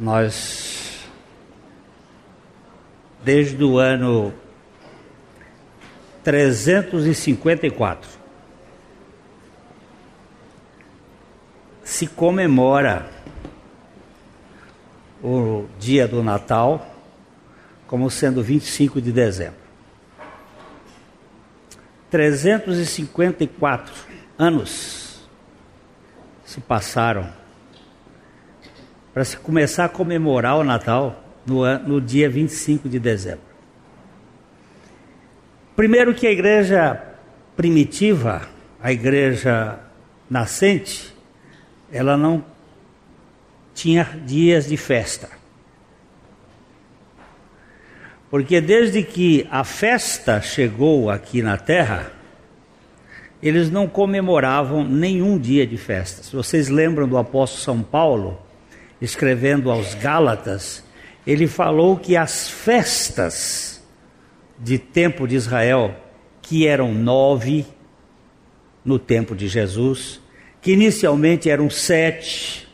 Nós, desde o ano 354, se comemora o dia do Natal como sendo 25 de dezembro. 354 anos se passaram para se começar a comemorar o Natal no, no dia 25 de dezembro. Primeiro que a igreja primitiva, a igreja nascente, ela não tinha dias de festa. Porque desde que a festa chegou aqui na terra, eles não comemoravam nenhum dia de festa. Se vocês lembram do apóstolo São Paulo, escrevendo aos Gálatas, ele falou que as festas de tempo de Israel, que eram nove no tempo de Jesus, que inicialmente eram sete,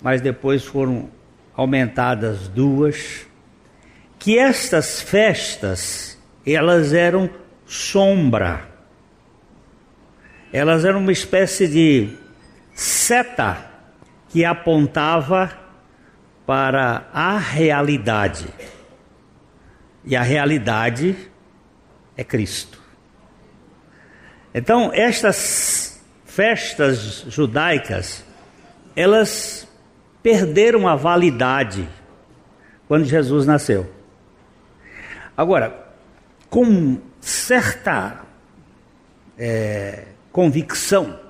mas depois foram aumentadas duas que estas festas, elas eram sombra. Elas eram uma espécie de seta que apontava para a realidade. E a realidade é Cristo. Então, estas festas judaicas, elas perderam a validade quando Jesus nasceu. Agora, com certa é, convicção,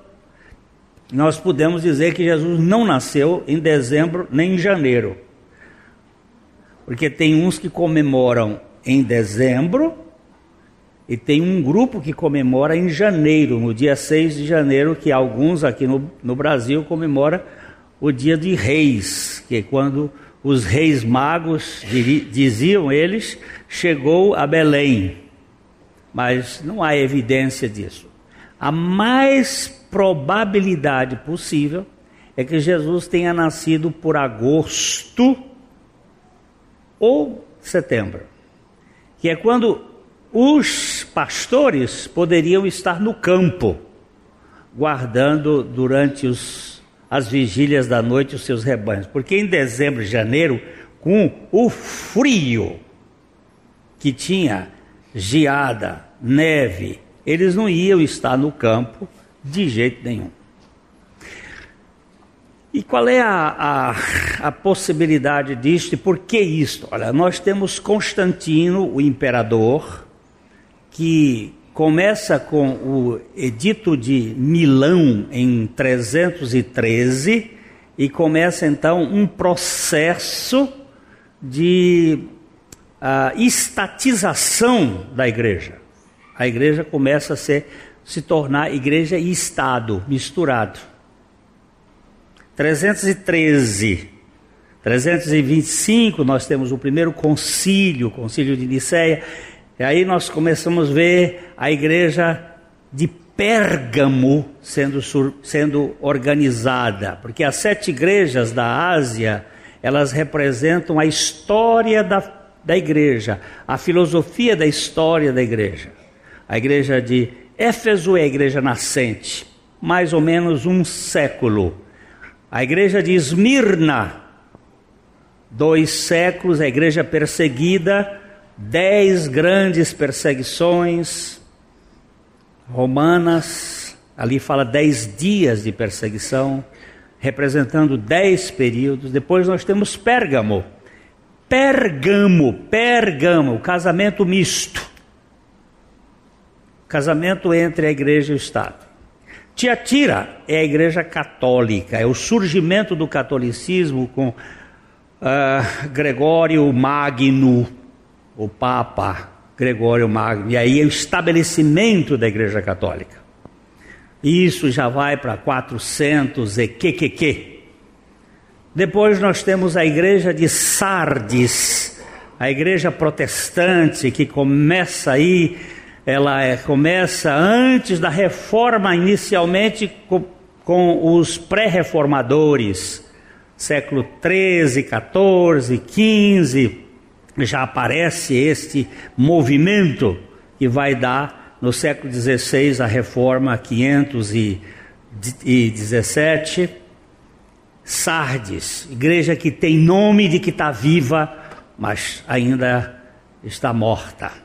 nós podemos dizer que Jesus não nasceu em dezembro nem em janeiro. Porque tem uns que comemoram em dezembro e tem um grupo que comemora em janeiro, no dia 6 de janeiro, que alguns aqui no, no Brasil comemora o dia de reis, que é quando os reis magos, diziam eles, chegou a Belém. Mas não há evidência disso. A mais probabilidade possível é que Jesus tenha nascido por agosto ou setembro, que é quando os pastores poderiam estar no campo, guardando durante os as vigílias da noite os seus rebanhos. Porque em dezembro e janeiro, com o frio que tinha geada, neve, eles não iam estar no campo de jeito nenhum. E qual é a, a, a possibilidade disto e por que isto? Olha, nós temos Constantino, o imperador, que começa com o Edito de Milão em 313 e começa então um processo de uh, estatização da igreja. A igreja começa a ser, se tornar igreja e Estado misturado. 313. 325, nós temos o primeiro concílio, o concílio de Nicéia e aí nós começamos a ver a igreja de Pérgamo sendo, sendo organizada, porque as sete igrejas da Ásia, elas representam a história da, da igreja, a filosofia da história da igreja. A igreja de Éfeso é a igreja nascente, mais ou menos um século. A igreja de Esmirna, dois séculos, a igreja perseguida, dez grandes perseguições romanas, ali fala dez dias de perseguição, representando dez períodos. Depois nós temos Pérgamo. Pérgamo, Pérgamo, casamento misto. Casamento entre a igreja e o Estado. Tiatira é a igreja católica, é o surgimento do catolicismo com uh, Gregório Magno, o Papa Gregório Magno, e aí é o estabelecimento da Igreja Católica. Isso já vai para 400 e que que que. Depois nós temos a igreja de Sardes, a igreja protestante que começa aí, ela é, começa antes da reforma, inicialmente com, com os pré-reformadores, século 13, 14, 15, já aparece este movimento que vai dar no século 16 a reforma 517. Sardes, igreja que tem nome de que está viva, mas ainda está morta.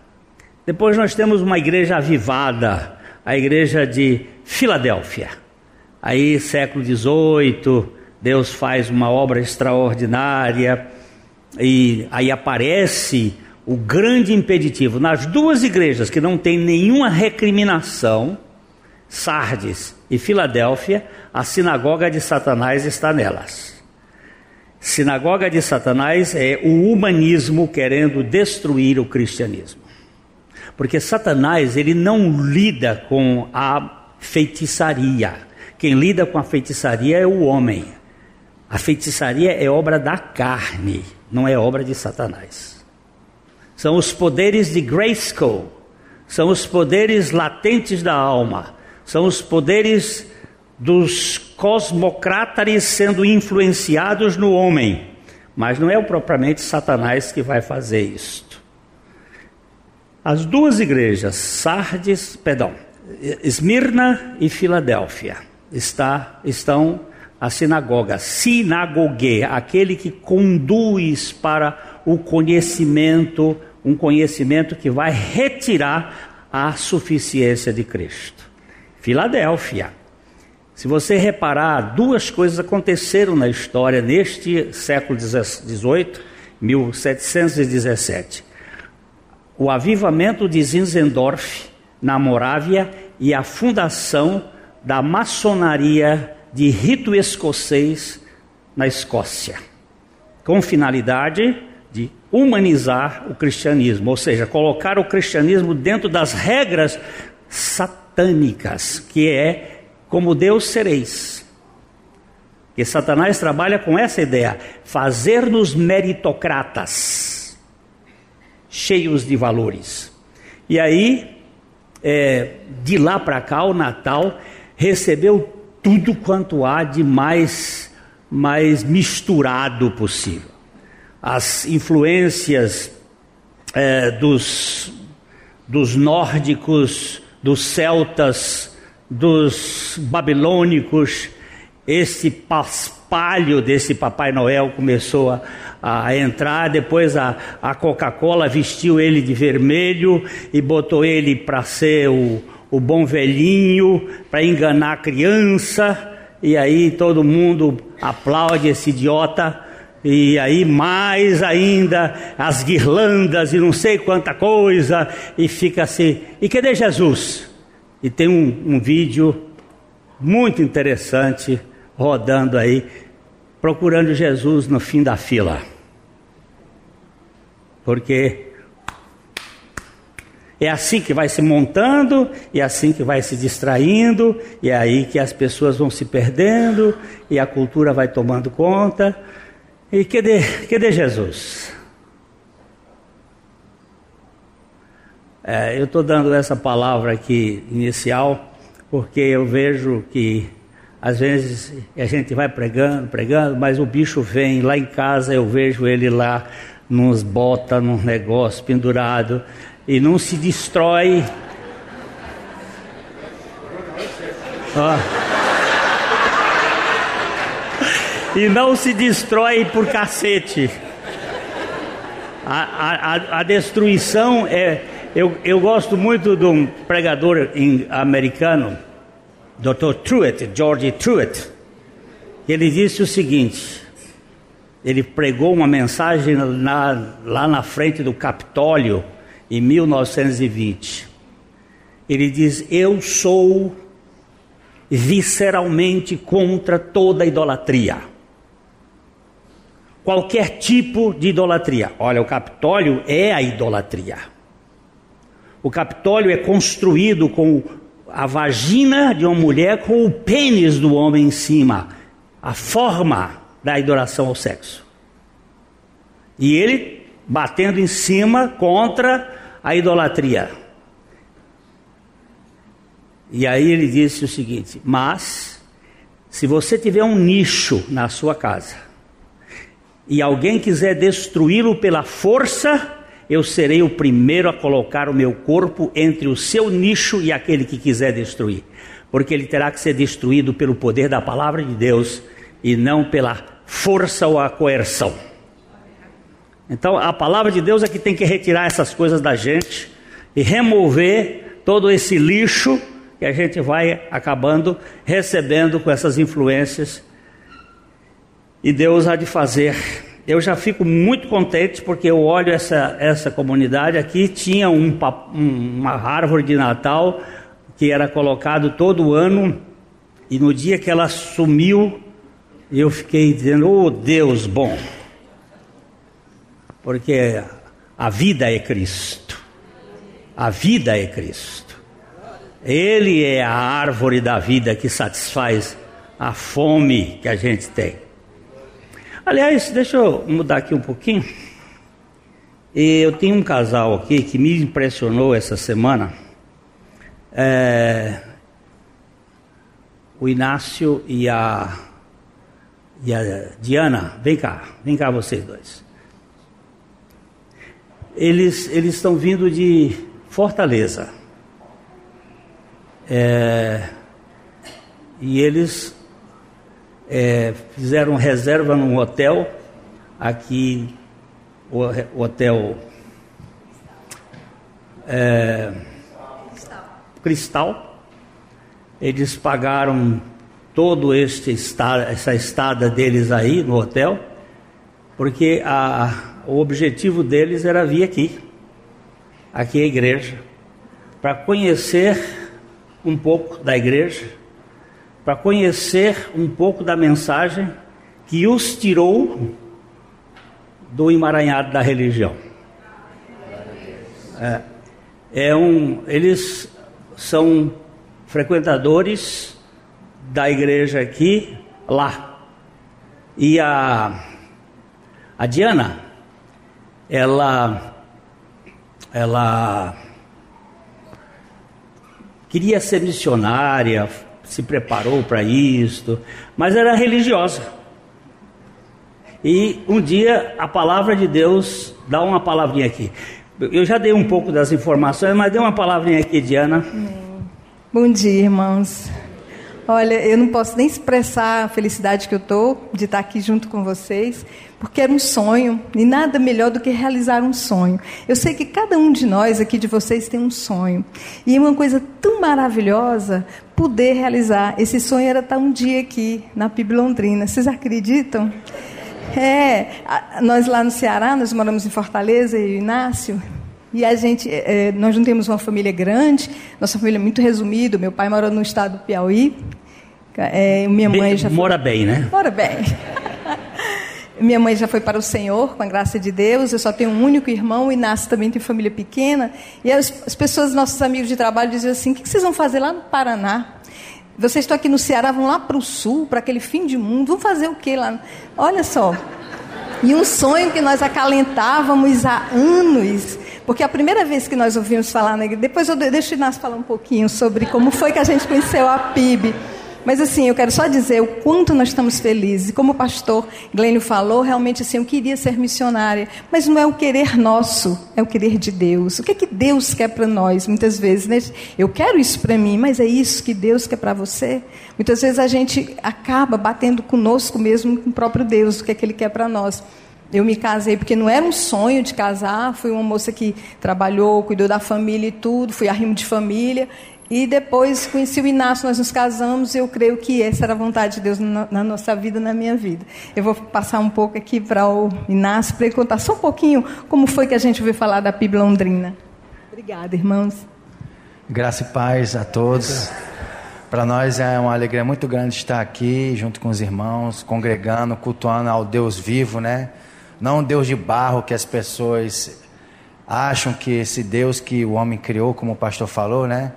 Depois nós temos uma igreja avivada, a igreja de Filadélfia. Aí, século 18, Deus faz uma obra extraordinária e aí aparece o grande impeditivo nas duas igrejas que não tem nenhuma recriminação, Sardes e Filadélfia, a sinagoga de Satanás está nelas. Sinagoga de Satanás é o humanismo querendo destruir o cristianismo. Porque Satanás, ele não lida com a feitiçaria. Quem lida com a feitiçaria é o homem. A feitiçaria é obra da carne, não é obra de Satanás. São os poderes de Grayskull, são os poderes latentes da alma, são os poderes dos cosmocrátares sendo influenciados no homem, mas não é propriamente Satanás que vai fazer isto. As duas igrejas, Sardes, perdão, Esmirna e Filadélfia, está, estão a sinagoga, sinagogue, aquele que conduz para o conhecimento, um conhecimento que vai retirar a suficiência de Cristo. Filadélfia. Se você reparar, duas coisas aconteceram na história neste século XVIII, 1717. O avivamento de Zinzendorf na Morávia e a fundação da maçonaria de rito escocês na Escócia, com finalidade de humanizar o cristianismo, ou seja, colocar o cristianismo dentro das regras satânicas, que é como Deus sereis. Que Satanás trabalha com essa ideia, fazer-nos meritocratas, cheios de valores. E aí, é, de lá para cá, o Natal recebeu tudo quanto há de mais, mais misturado possível. As influências é, dos, dos nórdicos, dos celtas, dos babilônicos, esse paspalho desse Papai Noel começou a, a entrar, depois a, a Coca-Cola vestiu ele de vermelho e botou ele para ser o, o bom velhinho para enganar a criança, e aí todo mundo aplaude esse idiota, e aí mais ainda as guirlandas e não sei quanta coisa, e fica assim. E cadê Jesus? E tem um, um vídeo muito interessante rodando aí, procurando Jesus no fim da fila. Porque é assim que vai se montando, e é assim que vai se distraindo, e é aí que as pessoas vão se perdendo, e a cultura vai tomando conta. E cadê, cadê Jesus? É, eu estou dando essa palavra aqui inicial, porque eu vejo que às vezes a gente vai pregando, pregando, mas o bicho vem lá em casa, eu vejo ele lá nos bota, num negócio pendurado, e não se destrói. E não se destrói por cacete. A, a, a destruição é. Eu, eu gosto muito de um pregador americano, Dr. Truett, George Truett. Ele disse o seguinte: ele pregou uma mensagem na, lá na frente do Capitólio em 1920. Ele diz: Eu sou visceralmente contra toda idolatria. Qualquer tipo de idolatria. Olha, o Capitólio é a idolatria. O Capitólio é construído com a vagina de uma mulher com o pênis do homem em cima a forma da adoração ao sexo. E ele batendo em cima contra a idolatria. E aí ele disse o seguinte: Mas, se você tiver um nicho na sua casa, e alguém quiser destruí-lo pela força, eu serei o primeiro a colocar o meu corpo entre o seu nicho e aquele que quiser destruir, porque ele terá que ser destruído pelo poder da palavra de Deus e não pela força ou a coerção. Então a palavra de Deus é que tem que retirar essas coisas da gente e remover todo esse lixo que a gente vai acabando recebendo com essas influências. E Deus há de fazer. Eu já fico muito contente porque eu olho essa, essa comunidade aqui, tinha um, uma árvore de Natal que era colocado todo ano, e no dia que ela sumiu, eu fiquei dizendo, oh Deus bom, porque a vida é Cristo, a vida é Cristo. Ele é a árvore da vida que satisfaz a fome que a gente tem. Aliás, deixa eu mudar aqui um pouquinho. Eu tenho um casal aqui que me impressionou essa semana. É, o Inácio e a, e a Diana, vem cá, vem cá vocês dois. Eles, eles estão vindo de Fortaleza. É, e eles é, fizeram reserva num hotel, aqui, o, hotel é, Cristal. Eles pagaram todo este essa estada deles aí no hotel, porque a, o objetivo deles era vir aqui, aqui a igreja, para conhecer um pouco da igreja, para conhecer um pouco da mensagem que os tirou do emaranhado da religião. É, é um, eles são frequentadores da igreja aqui, lá. E a, a Diana, ela, ela queria ser missionária, se preparou para isto, mas era religiosa. E um dia a palavra de Deus dá uma palavrinha aqui. Eu já dei um pouco das informações, mas dei uma palavrinha aqui, Diana. Bom dia, irmãos. Olha, eu não posso nem expressar a felicidade que eu estou de estar aqui junto com vocês porque era um sonho, e nada melhor do que realizar um sonho. Eu sei que cada um de nós aqui de vocês tem um sonho, e é uma coisa tão maravilhosa poder realizar. Esse sonho era estar um dia aqui na PIB Londrina. Vocês acreditam? É, nós lá no Ceará, nós moramos em Fortaleza, e o Inácio, e a gente, é, nós não temos uma família grande, nossa família é muito resumida. Meu pai mora no estado do Piauí, é, minha mãe já mora bem, né? Mora bem. Minha mãe já foi para o Senhor, com a graça de Deus. Eu só tenho um único irmão, e nasce também tem família pequena. E as, as pessoas, nossos amigos de trabalho, diziam assim: o que vocês vão fazer lá no Paraná? Vocês estão aqui no Ceará, vão lá para o sul, para aquele fim de mundo. Vão fazer o quê lá? Olha só. E um sonho que nós acalentávamos há anos. Porque a primeira vez que nós ouvimos falar igreja, depois eu deixo o Inácio falar um pouquinho sobre como foi que a gente conheceu a PIB. Mas assim, eu quero só dizer o quanto nós estamos felizes. Como o pastor Glênio falou, realmente assim, eu queria ser missionária, mas não é o querer nosso, é o querer de Deus. O que é que Deus quer para nós? Muitas vezes, né? eu quero isso para mim, mas é isso que Deus quer para você? Muitas vezes a gente acaba batendo conosco mesmo com o próprio Deus, o que é que ele quer para nós. Eu me casei porque não era um sonho de casar, fui uma moça que trabalhou, cuidou da família e tudo, fui arrimo de família. E depois conheci o Inácio, nós nos casamos, e eu creio que essa era a vontade de Deus na, nossa vida, na minha vida. Eu vou passar um pouco aqui para o Inácio, para ele contar só um pouquinho como foi que a gente ouviu falar da PIB Londrina. Obrigada, irmãos. Graça e paz a todos. Para nós é uma alegria muito grande estar aqui, junto com os irmãos, congregando, cultuando ao Deus vivo, né? Não um Deus de barro que as pessoas acham que esse Deus que o homem criou, como o pastor falou, né?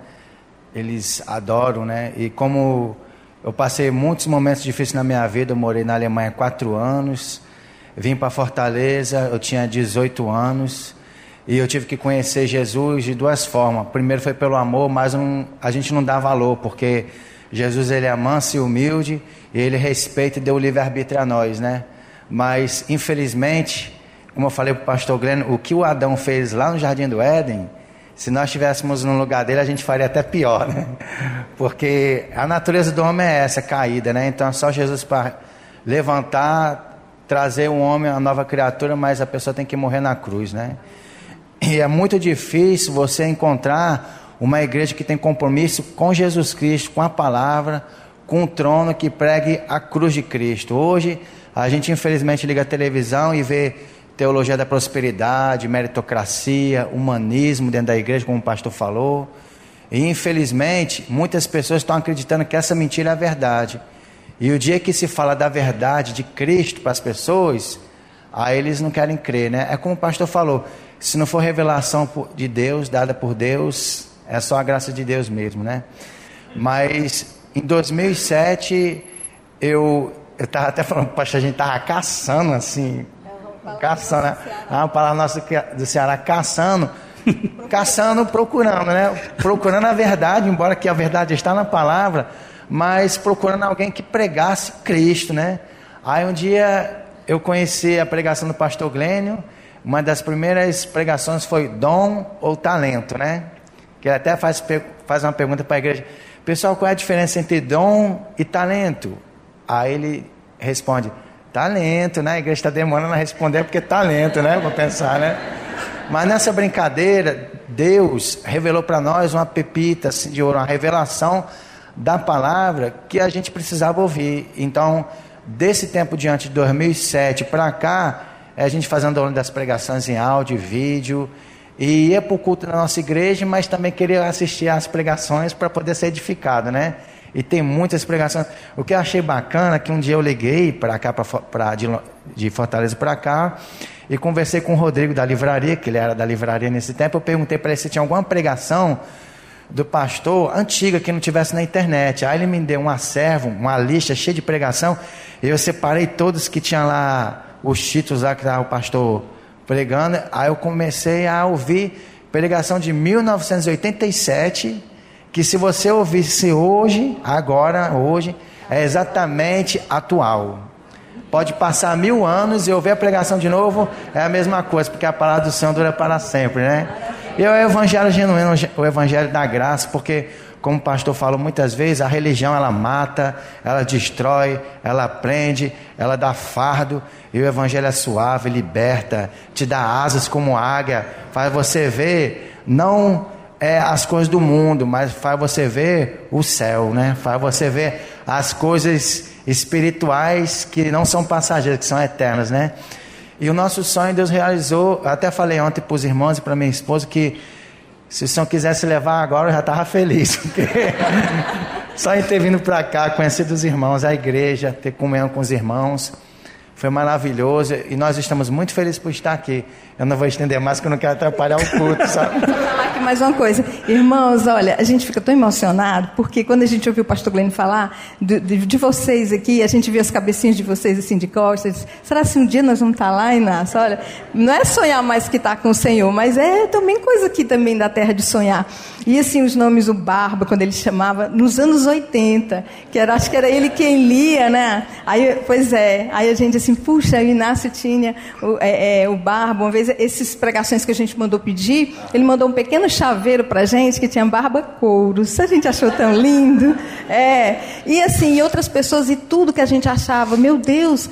Eles adoram, né? E como eu passei muitos momentos difíceis na minha vida, eu morei na Alemanha quatro anos, vim para Fortaleza, eu tinha 18 anos e eu tive que conhecer Jesus de duas formas. Primeiro foi pelo amor, mas a gente não dá valor, porque Jesus ele é manso e humilde e ele respeita e deu livre arbítrio a nós, né? Mas, infelizmente, como eu falei para o pastor Glenn, o que o Adão fez lá no Jardim do Éden, se nós estivéssemos no lugar dele, a gente faria até pior, né? Porque a natureza do homem é essa, caída, né? Então é só Jesus para levantar, trazer um homem, uma nova criatura, mas a pessoa tem que morrer na cruz, né? E é muito difícil você encontrar uma igreja que tem compromisso com Jesus Cristo, com a palavra, com o trono que pregue a cruz de Cristo. Hoje, a gente infelizmente liga a televisão e vê teologia da prosperidade, meritocracia, humanismo dentro da igreja, como o pastor falou. E infelizmente, muitas pessoas estão acreditando que essa mentira é a verdade. E o dia que se fala da verdade de Cristo para as pessoas, aí eles não querem crer, né? É como o pastor falou: se não for revelação de Deus, dada por Deus, é só a graça de Deus mesmo, né? Mas em 2007, eu estava até falando pastor, a gente estava caçando assim, caçando, né? É uma palavra nossa do Ceará, caçando, caçando, procurando, né? Procurando a verdade, embora que a verdade está na palavra, mas procurando alguém que pregasse Cristo, né? Aí um dia eu conheci a pregação do pastor Glênio, uma das primeiras pregações foi dom ou talento, né? Que ele até faz, faz uma pergunta para a igreja: Pessoal, qual é a diferença entre dom e talento? Aí ele responde: Talento, né? A igreja está demorando a responder porque é talento, né? Vou pensar, né? Mas nessa brincadeira, Deus revelou para nós uma pepita assim, de ouro, uma revelação da palavra que a gente precisava ouvir. Então, desse tempo diante de 2007 para cá, é a gente fazendo uma das pregações em áudio, vídeo, e ia para o culto da nossa igreja, mas também queria assistir às pregações para poder ser edificado, né? E tem muitas pregações. O que eu achei bacana é que um dia eu liguei para cá, pra, pra, de, de Fortaleza para cá, e conversei com o Rodrigo da livraria, que ele era da livraria nesse tempo. Eu perguntei para ele se tinha alguma pregação do pastor antiga que não tivesse na internet. Aí ele me deu um acervo, uma lista cheia de pregação, e eu separei todos que tinham lá os títulos lá que estava o pastor pregando. Aí eu comecei a ouvir pregação de 1987, que se você ouvisse hoje, agora, hoje, é exatamente atual. Pode passar mil anos e ouvir a pregação de novo, é a mesma coisa, porque a palavra do Senhor dura para sempre, né? E é o evangelho genuíno, o evangelho da graça, porque como o pastor falou muitas vezes, a religião ela mata, ela destrói, ela prende, ela dá fardo, e o evangelho é suave, liberta, te dá asas como águia, faz você ver não é as coisas do mundo, mas faz você ver o céu, né? Faz você ver as coisas espirituais que não são passageiras, que são eternas, né? E o nosso sonho Deus realizou. Até falei ontem para os irmãos e para minha esposa que se o senhor quisesse levar agora, eu já estava feliz. Só em ter vindo para cá, conhecer dos irmãos, a igreja, ter comunhão com os irmãos. Foi maravilhoso e nós estamos muito felizes por estar aqui. Eu não vou estender mais, porque eu não quero atrapalhar o culto, sabe? Mais uma coisa. Irmãos, olha, a gente fica tão emocionado, porque quando a gente ouviu o pastor Glenn falar de, de, de, vocês aqui, a gente viu as cabecinhas de vocês assim de costas. Será que um dia nós vamos estar lá, Inácio? Olha, não é sonhar mais que estar com o Senhor, mas é também coisa aqui também da terra de sonhar. E assim, os nomes, o Barba, quando ele chamava, nos anos 80, que era, acho que era ele quem lia, né? Aí, pois é, aí a gente assim, puxa, o Inácio tinha o, é, é, o Barba, uma vez, esses pregações que a gente mandou pedir, ele mandou um pequeno chaveiro pra gente que tinha barba couro. Isso a gente achou tão lindo. É, e assim, e outras pessoas, e tudo que a gente achava, meu Deus,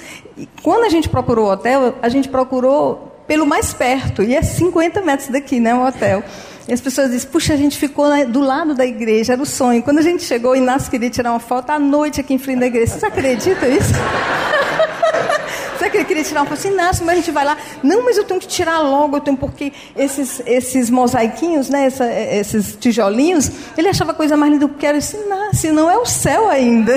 quando a gente procurou o hotel, a gente procurou pelo mais perto, e é 50 metros daqui, né, o hotel. E as pessoas dizem, puxa, a gente ficou do lado da igreja, era o sonho. Quando a gente chegou, o Inácio queria tirar uma foto à noite aqui em frente da igreja. Você acredita isso? Você que ele queria tirar foto assim, Inácio, mas a gente vai lá. Não, mas eu tenho que tirar logo, eu tenho porque esses, esses mosaiquinhos, né, essa, esses tijolinhos, ele achava a coisa mais linda que era. Eu disse, Inácio, não é o céu ainda.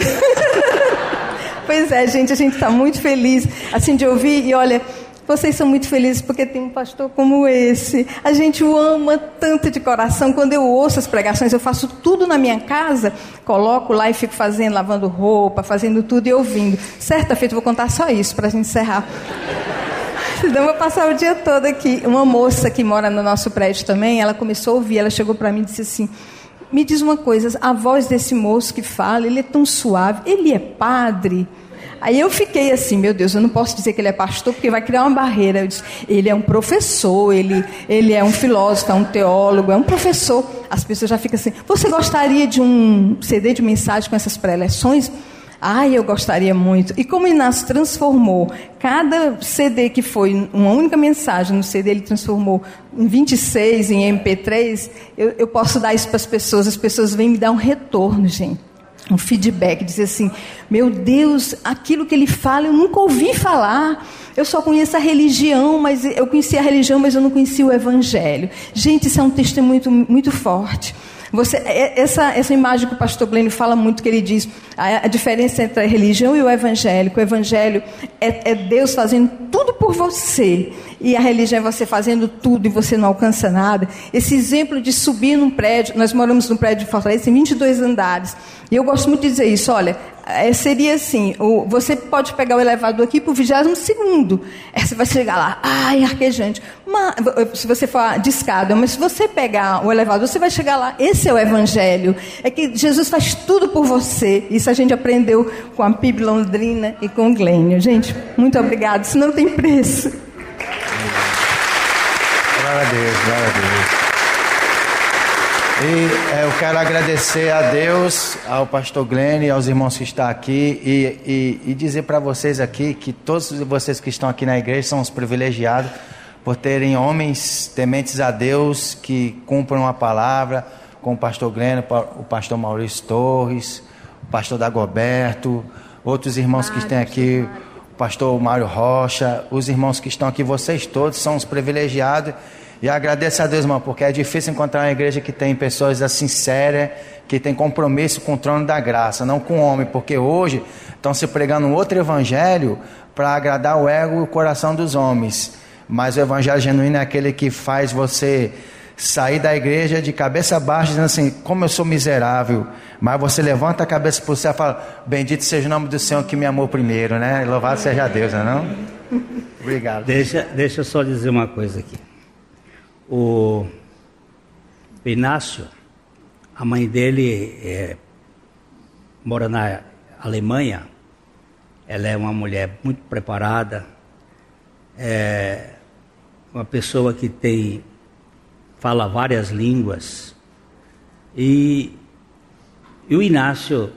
pois é, gente, a gente está muito feliz assim de ouvir. E olha, vocês são muito felizes porque tem um pastor como esse. A gente o ama tanto de coração. Quando eu ouço as pregações, eu faço tudo na minha casa, coloco lá e fico fazendo, lavando roupa, fazendo tudo e ouvindo. Certa feita, vou contar só isso para a gente encerrar. Senão eu vou passar o dia todo aqui. Uma moça que mora no nosso prédio também, ela começou a ouvir, ela chegou para mim e disse assim: Me diz uma coisa, a voz desse moço que fala, ele é tão suave, ele é padre. Aí eu fiquei assim, meu Deus, eu não posso dizer que ele é pastor, porque vai criar uma barreira. Eu disse, ele é um professor, ele, ele é um filósofo, é um teólogo, é um professor. As pessoas já ficam assim, você gostaria de um CD de mensagem com essas preleções? Ai, eu gostaria muito. E como Inácio transformou cada CD que foi uma única mensagem no CD, ele transformou em 26, em MP3, eu, eu posso dar isso para as pessoas, as pessoas vêm me dar um retorno, gente. Um feedback, dizer assim: meu Deus, aquilo que ele fala eu nunca ouvi falar. Eu só conheço a religião, mas eu conhecia a religião, mas eu não conhecia o evangelho. Gente, isso é um testemunho muito, muito forte. Você, é, essa, essa imagem que o pastor Glênio fala muito, que ele diz a, a diferença entre a religião e o evangelho. O evangelho é, é Deus fazendo tudo por você. E a religião é você fazendo tudo e você não alcança nada. Esse exemplo de subir num prédio, nós moramos num prédio de Fortaleza, tem 22 andares. E eu gosto muito de dizer isso, olha, é, seria assim, o, você pode pegar o elevador aqui para o 22 segundo. É, você vai chegar lá, ai, arquejante. Mas, se você for de escada, mas se você pegar o elevador, você vai chegar lá. Esse é o evangelho. É que Jesus faz tudo por você. Isso a gente aprendeu com a PIB Londrina e com o Glênio. Gente, muito obrigado. Isso não tem preço. Glória a Deus, glória a Deus. E é, eu quero agradecer a Deus, ao pastor Glenn e aos irmãos que estão aqui e, e, e dizer para vocês aqui que todos vocês que estão aqui na igreja são os privilegiados por terem homens tementes a Deus que cumpram a palavra, como o pastor Glenn, o pastor Maurício Torres, o pastor Dagoberto, outros irmãos que estão aqui, o pastor Mário Rocha, os irmãos que estão aqui, vocês todos são os privilegiados e agradeço a Deus, irmão, porque é difícil encontrar uma igreja que tem pessoas assim sérias, que tem compromisso com o trono da graça, não com o homem, porque hoje estão se pregando um outro evangelho para agradar o ego e o coração dos homens. Mas o evangelho genuíno é aquele que faz você sair da igreja de cabeça baixa, dizendo assim: como eu sou miserável. Mas você levanta a cabeça para o céu e fala: Bendito seja o nome do Senhor que me amou primeiro, né? Louvado seja Deus, não é? Não? Obrigado. Deixa, deixa eu só dizer uma coisa aqui. O Inácio, a mãe dele é, mora na Alemanha. Ela é uma mulher muito preparada, é uma pessoa que tem fala várias línguas. E, e o Inácio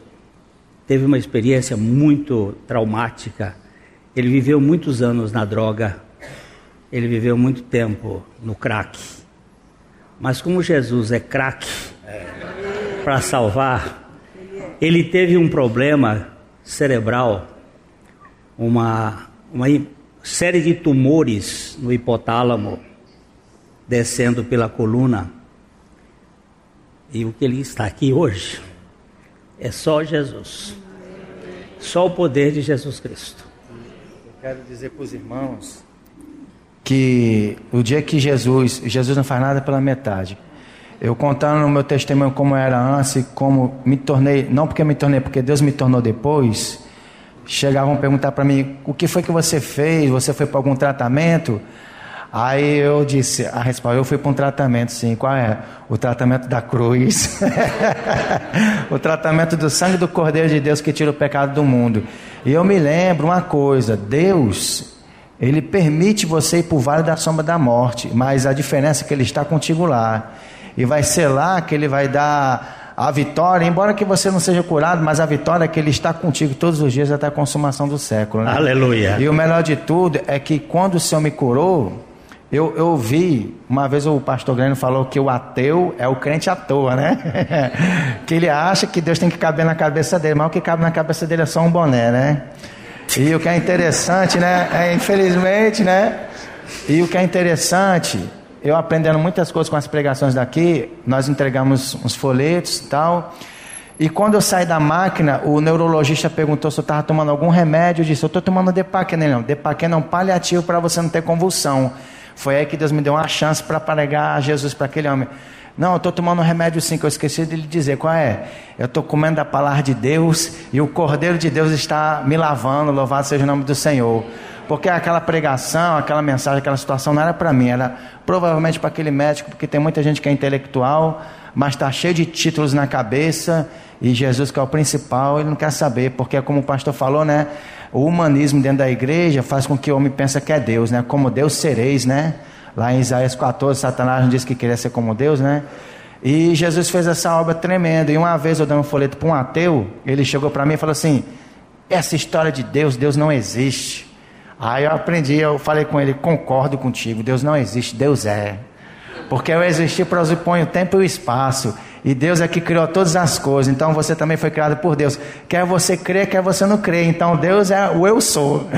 teve uma experiência muito traumática. Ele viveu muitos anos na droga ele viveu muito tempo no crack. Mas como Jesus é crack para salvar, ele teve um problema cerebral, uma, uma série de tumores no hipotálamo, descendo pela coluna. E o que ele está aqui hoje é só Jesus. Só o poder de Jesus Cristo. Eu quero dizer para os irmãos que o dia que Jesus, Jesus não faz nada pela metade. Eu contando no meu testemunho como era antes, como me tornei, não porque me tornei, porque Deus me tornou depois. Chegavam a perguntar para mim: "O que foi que você fez? Você foi para algum tratamento?" Aí eu disse, a resposta, eu fui para um tratamento, sim. Qual é? O tratamento da cruz. o tratamento do sangue do Cordeiro de Deus que tira o pecado do mundo. E eu me lembro uma coisa: Deus ele permite você ir para o vale da sombra da morte, mas a diferença é que ele está contigo lá. E vai ser lá que ele vai dar a vitória, embora que você não seja curado, mas a vitória é que ele está contigo todos os dias até a consumação do século. Né? Aleluia. E o melhor de tudo é que quando o Senhor me curou, eu, eu vi, uma vez o pastor Grêmio falou que o ateu é o crente à toa, né? que ele acha que Deus tem que caber na cabeça dele, mas o que cabe na cabeça dele é só um boné, né? E o que é interessante, né? É, infelizmente, né? E o que é interessante, eu aprendendo muitas coisas com as pregações daqui, nós entregamos uns folhetos e tal. E quando eu saí da máquina, o neurologista perguntou se eu estava tomando algum remédio. Eu disse: Eu estou tomando Depaquena. Não, Depaquena é um paliativo para você não ter convulsão. Foi aí que Deus me deu uma chance para pregar Jesus para aquele homem. Não, eu estou tomando um remédio sim, que eu esqueci de lhe dizer qual é. Eu estou comendo a palavra de Deus e o Cordeiro de Deus está me lavando, louvado seja o nome do Senhor. Porque aquela pregação, aquela mensagem, aquela situação não era para mim, era provavelmente para aquele médico, porque tem muita gente que é intelectual, mas está cheio de títulos na cabeça e Jesus, que é o principal, ele não quer saber, porque como o pastor falou, né? O humanismo dentro da igreja faz com que o homem pense que é Deus, né? Como Deus sereis, né? Lá em Isaías 14, Satanás não disse que queria ser como Deus, né? E Jesus fez essa obra tremenda. E uma vez eu dei um folheto para um ateu, ele chegou para mim e falou assim: Essa história de Deus, Deus não existe. Aí eu aprendi, eu falei com ele: Concordo contigo, Deus não existe, Deus é. Porque eu existir pressupõe o tempo e o espaço. E Deus é que criou todas as coisas. Então você também foi criado por Deus. Quer você crer, quer você não crer. Então Deus é o eu sou.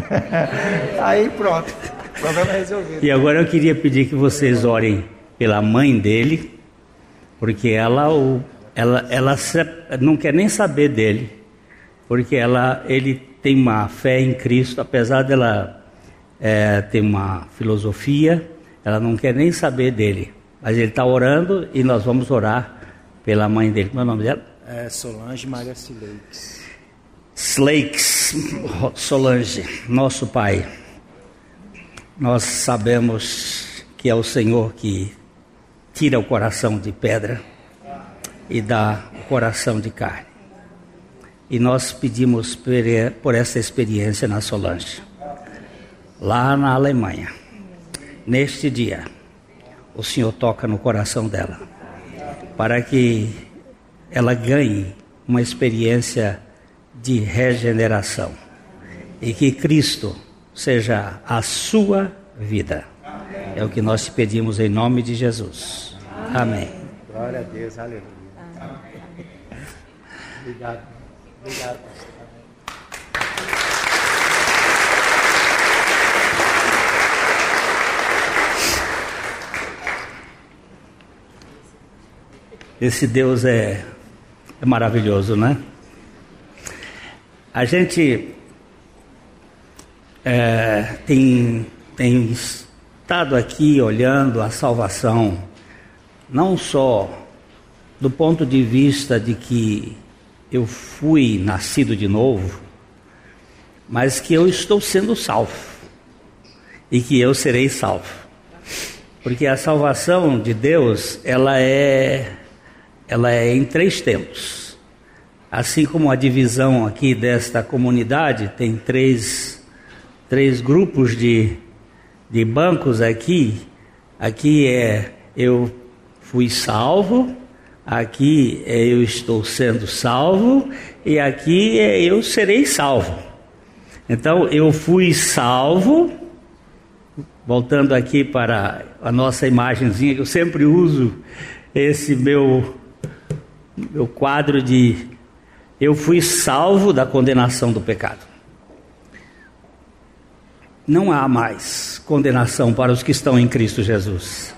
Aí pronto. Problema resolvido. E agora eu queria pedir que vocês orem pela mãe dele, porque ela, ela, ela não quer nem saber dele, porque ela, ele tem uma fé em Cristo, apesar dela é, ter uma filosofia, ela não quer nem saber dele. Mas ele está orando e nós vamos orar pela mãe dele. Como é o nome dela? É Solange Maria Slakes. Slakes, Solange, nosso pai. Nós sabemos que é o Senhor que tira o coração de pedra e dá o coração de carne. E nós pedimos por essa experiência na Solange, lá na Alemanha. Neste dia, o Senhor toca no coração dela, para que ela ganhe uma experiência de regeneração e que Cristo seja a sua vida. É o que nós te pedimos em nome de Jesus. Amém. Glória a Deus, aleluia. Obrigado. Obrigado, pastor. Esse Deus é, é maravilhoso, né? A gente é, tem, tem estado aqui olhando a salvação, não só do ponto de vista de que eu fui nascido de novo, mas que eu estou sendo salvo e que eu serei salvo. Porque a salvação de Deus, ela é ela é em três tempos. Assim como a divisão aqui desta comunidade tem três três grupos de, de bancos aqui. Aqui é eu fui salvo, aqui é eu estou sendo salvo e aqui é eu serei salvo. Então eu fui salvo, voltando aqui para a nossa imagenzinha que eu sempre uso esse meu meu quadro de eu fui salvo da condenação do pecado não há mais condenação para os que estão em Cristo Jesus.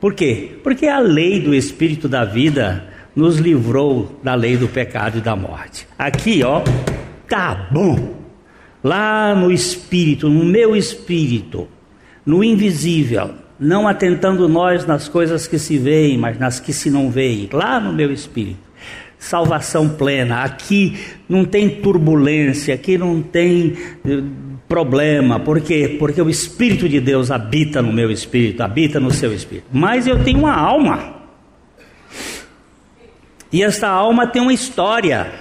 Por quê? Porque a lei do Espírito da vida nos livrou da lei do pecado e da morte. Aqui, ó, tá bom. Lá no Espírito, no meu Espírito, no invisível, não atentando nós nas coisas que se veem, mas nas que se não veem, lá no meu Espírito salvação plena. Aqui não tem turbulência, aqui não tem eh, problema. Por quê? Porque o Espírito de Deus habita no meu espírito, habita no seu espírito. Mas eu tenho uma alma. E essa alma tem uma história.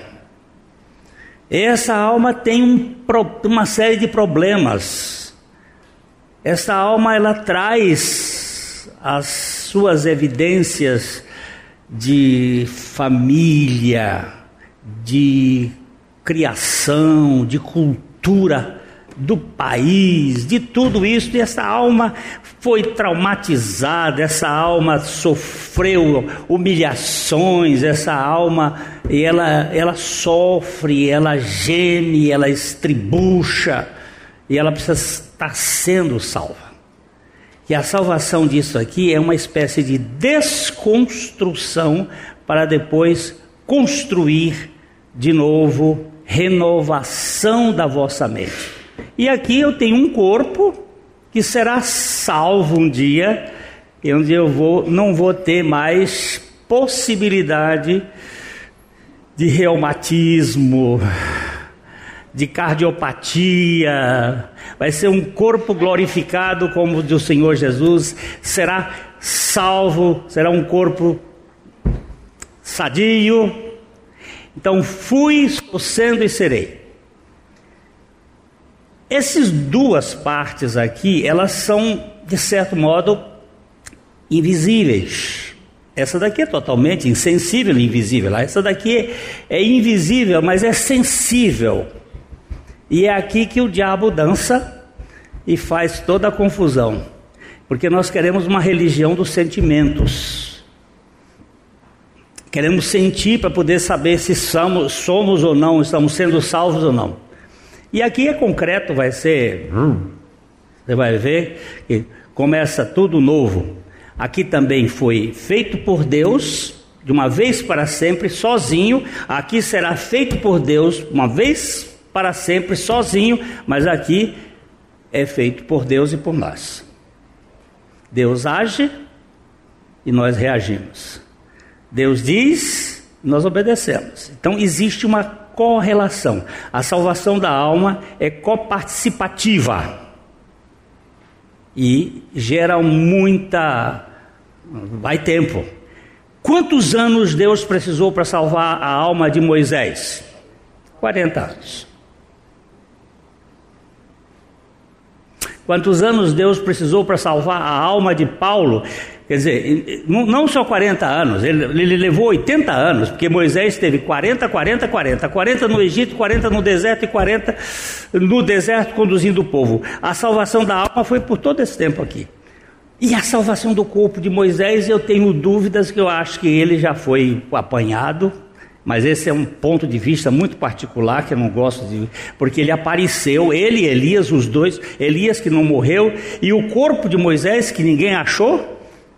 Essa alma tem um, uma série de problemas. Essa alma ela traz as suas evidências de família, de criação, de cultura do país, de tudo isso, e essa alma foi traumatizada, essa alma sofreu humilhações, essa alma ela, ela sofre, ela geme, ela estribucha, e ela precisa estar sendo salva. E a salvação disso aqui é uma espécie de desconstrução para depois construir de novo renovação da vossa mente. E aqui eu tenho um corpo que será salvo um dia, onde eu vou, não vou ter mais possibilidade de reumatismo, de cardiopatia, vai ser um corpo glorificado como o do Senhor Jesus, será salvo, será um corpo sadio. Então fui, estou sendo e serei. Essas duas partes aqui, elas são, de certo modo, invisíveis. Essa daqui é totalmente insensível e invisível. Essa daqui é invisível, mas é sensível. E é aqui que o diabo dança e faz toda a confusão. Porque nós queremos uma religião dos sentimentos. Queremos sentir para poder saber se somos, somos ou não, estamos sendo salvos ou não. E aqui é concreto, vai ser. Você vai ver que começa tudo novo. Aqui também foi feito por Deus, de uma vez para sempre, sozinho. Aqui será feito por Deus, uma vez para sempre, sozinho. Mas aqui é feito por Deus e por nós. Deus age e nós reagimos. Deus diz, nós obedecemos. Então existe uma correlação. A salvação da alma é coparticipativa e gera muita. vai tempo. Quantos anos Deus precisou para salvar a alma de Moisés? 40 anos. Quantos anos Deus precisou para salvar a alma de Paulo? Quer dizer, não só 40 anos, ele, ele, levou 80 anos, porque Moisés teve 40, 40, 40. 40 no Egito, 40 no deserto e 40 no deserto conduzindo o povo. A salvação da alma foi por todo esse tempo aqui. E a salvação do corpo de Moisés, eu tenho dúvidas que eu acho que ele já foi apanhado, mas esse é um ponto de vista muito particular que eu não gosto de, porque ele apareceu, ele e Elias, os dois, Elias que não morreu, e o corpo de Moisés que ninguém achou,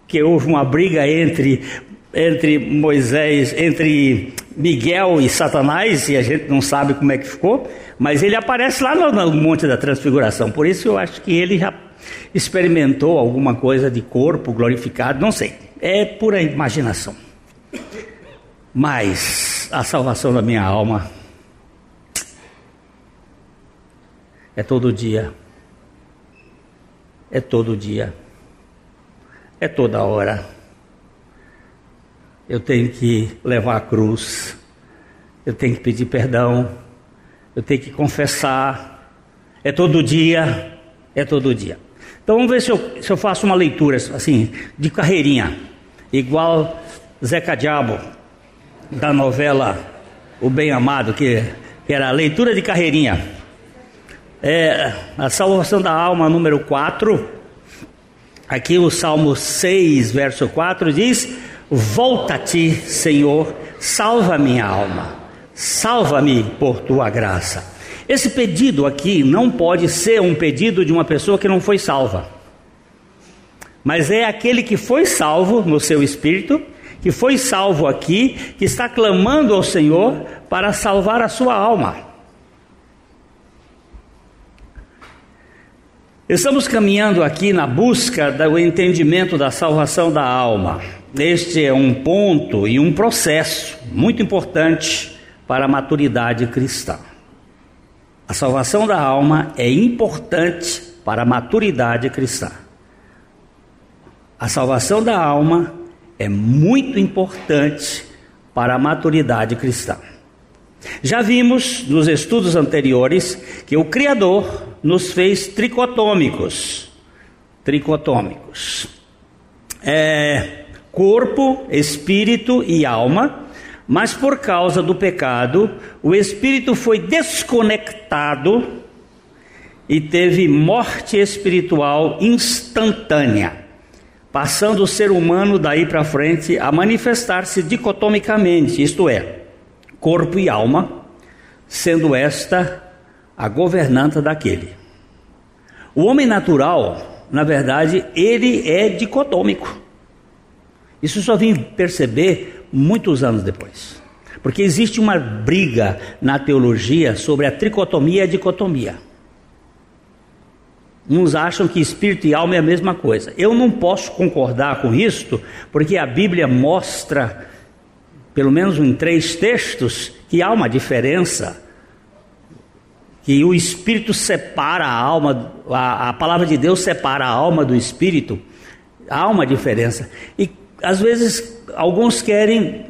que houve uma briga entre, entre Moisés, entre Miguel e Satanás, e a gente não sabe como é que ficou, mas ele aparece lá no, no Monte da Transfiguração, por isso eu acho que ele já experimentou alguma coisa de corpo glorificado, não sei, é pura imaginação. Mas a salvação da minha alma é todo dia. É todo dia é toda hora. Eu tenho que levar a cruz, eu tenho que pedir perdão, eu tenho que confessar. É todo dia, é todo dia. Então vamos ver se eu, se eu faço uma leitura assim, de carreirinha, igual Zeca Diabo, da novela O Bem Amado, que, que era a leitura de carreirinha. É, a salvação da alma, número 4 Aqui o Salmo 6, verso 4 diz: Volta-te, Senhor, salva minha alma, salva-me por tua graça. Esse pedido aqui não pode ser um pedido de uma pessoa que não foi salva, mas é aquele que foi salvo no seu espírito, que foi salvo aqui, que está clamando ao Senhor para salvar a sua alma. Estamos caminhando aqui na busca do entendimento da salvação da alma. Este é um ponto e um processo muito importante para a maturidade cristã. A salvação da alma é importante para a maturidade cristã. A salvação da alma é muito importante para a maturidade cristã. Já vimos nos estudos anteriores que o Criador nos fez tricotômicos. Tricotômicos. É, corpo, espírito e alma, mas por causa do pecado, o espírito foi desconectado e teve morte espiritual instantânea, passando o ser humano daí para frente a manifestar-se dicotomicamente, isto é, corpo e alma, sendo esta a governanta daquele. O homem natural, na verdade, ele é dicotômico. Isso só vim perceber muitos anos depois. Porque existe uma briga na teologia sobre a tricotomia e a dicotomia. Uns acham que espírito e alma é a mesma coisa. Eu não posso concordar com isto, porque a Bíblia mostra pelo menos em três textos, que há uma diferença, que o Espírito separa a alma, a, a palavra de Deus separa a alma do Espírito, há uma diferença. E às vezes alguns querem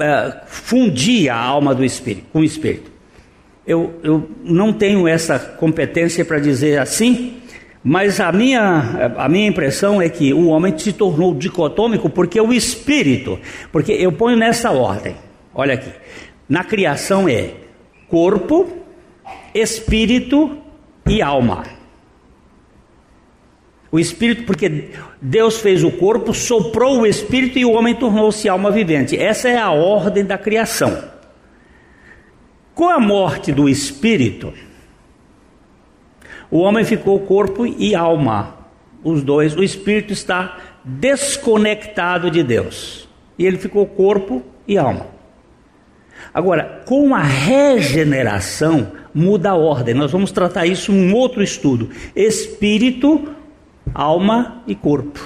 é, fundir a alma do Espírito com o Espírito. eu, eu não tenho essa competência para dizer assim, mas a minha, a minha impressão é que o homem se tornou dicotômico porque o espírito, porque eu ponho nessa ordem, olha aqui, na criação é corpo, espírito e alma. O espírito, porque Deus fez o corpo, soprou o espírito e o homem tornou-se alma vivente. Essa é a ordem da criação. Com a morte do espírito, o homem ficou corpo e alma. Os dois, o espírito está desconectado de Deus. E ele ficou corpo e alma. Agora, com a regeneração, muda a ordem. Nós vamos tratar isso em um outro estudo: espírito, alma e corpo.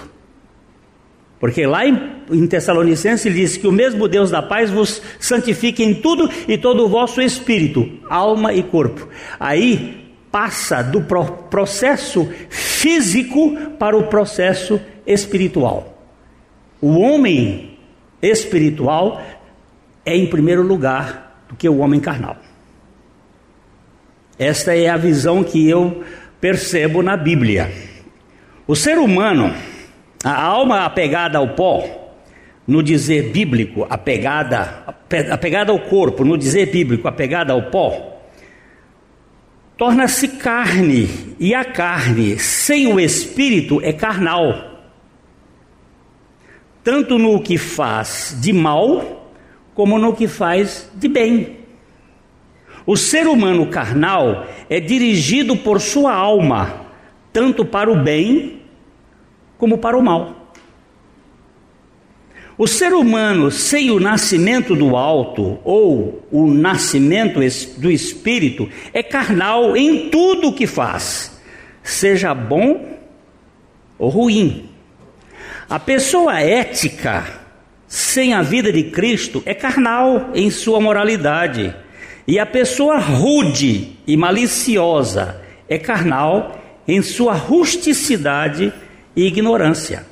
Porque lá em, em Tessalonicenses ele diz que o mesmo Deus da paz vos santifique em tudo e todo o vosso espírito, alma e corpo. Aí passa do processo físico para o processo espiritual. O homem espiritual é em primeiro lugar do que o homem carnal. Esta é a visão que eu percebo na Bíblia. O ser humano a alma apegada ao pó, no dizer bíblico, apegada, apegada ao corpo, no dizer bíblico, apegada ao pó, torna-se carne, e a carne sem o espírito é carnal, tanto no que faz de mal, como no que faz de bem. O ser humano carnal é dirigido por sua alma, tanto para o bem como para o mal. O ser humano sem o nascimento do alto ou o nascimento do espírito é carnal em tudo o que faz, seja bom ou ruim. A pessoa ética sem a vida de Cristo é carnal em sua moralidade, e a pessoa rude e maliciosa é carnal em sua rusticidade e ignorância.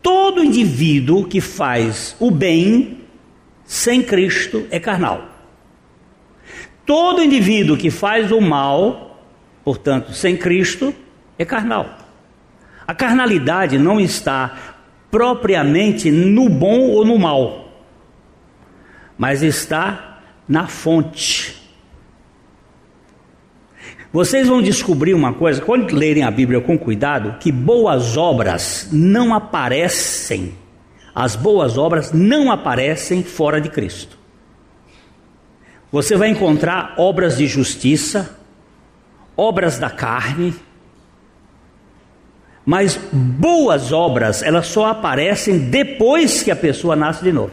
Todo indivíduo que faz o bem sem Cristo é carnal. Todo indivíduo que faz o mal, portanto, sem Cristo, é carnal. A carnalidade não está propriamente no bom ou no mal, mas está na fonte. Vocês vão descobrir uma coisa, quando lerem a Bíblia com cuidado, que boas obras não aparecem, as boas obras não aparecem fora de Cristo. Você vai encontrar obras de justiça, obras da carne, mas boas obras, elas só aparecem depois que a pessoa nasce de novo.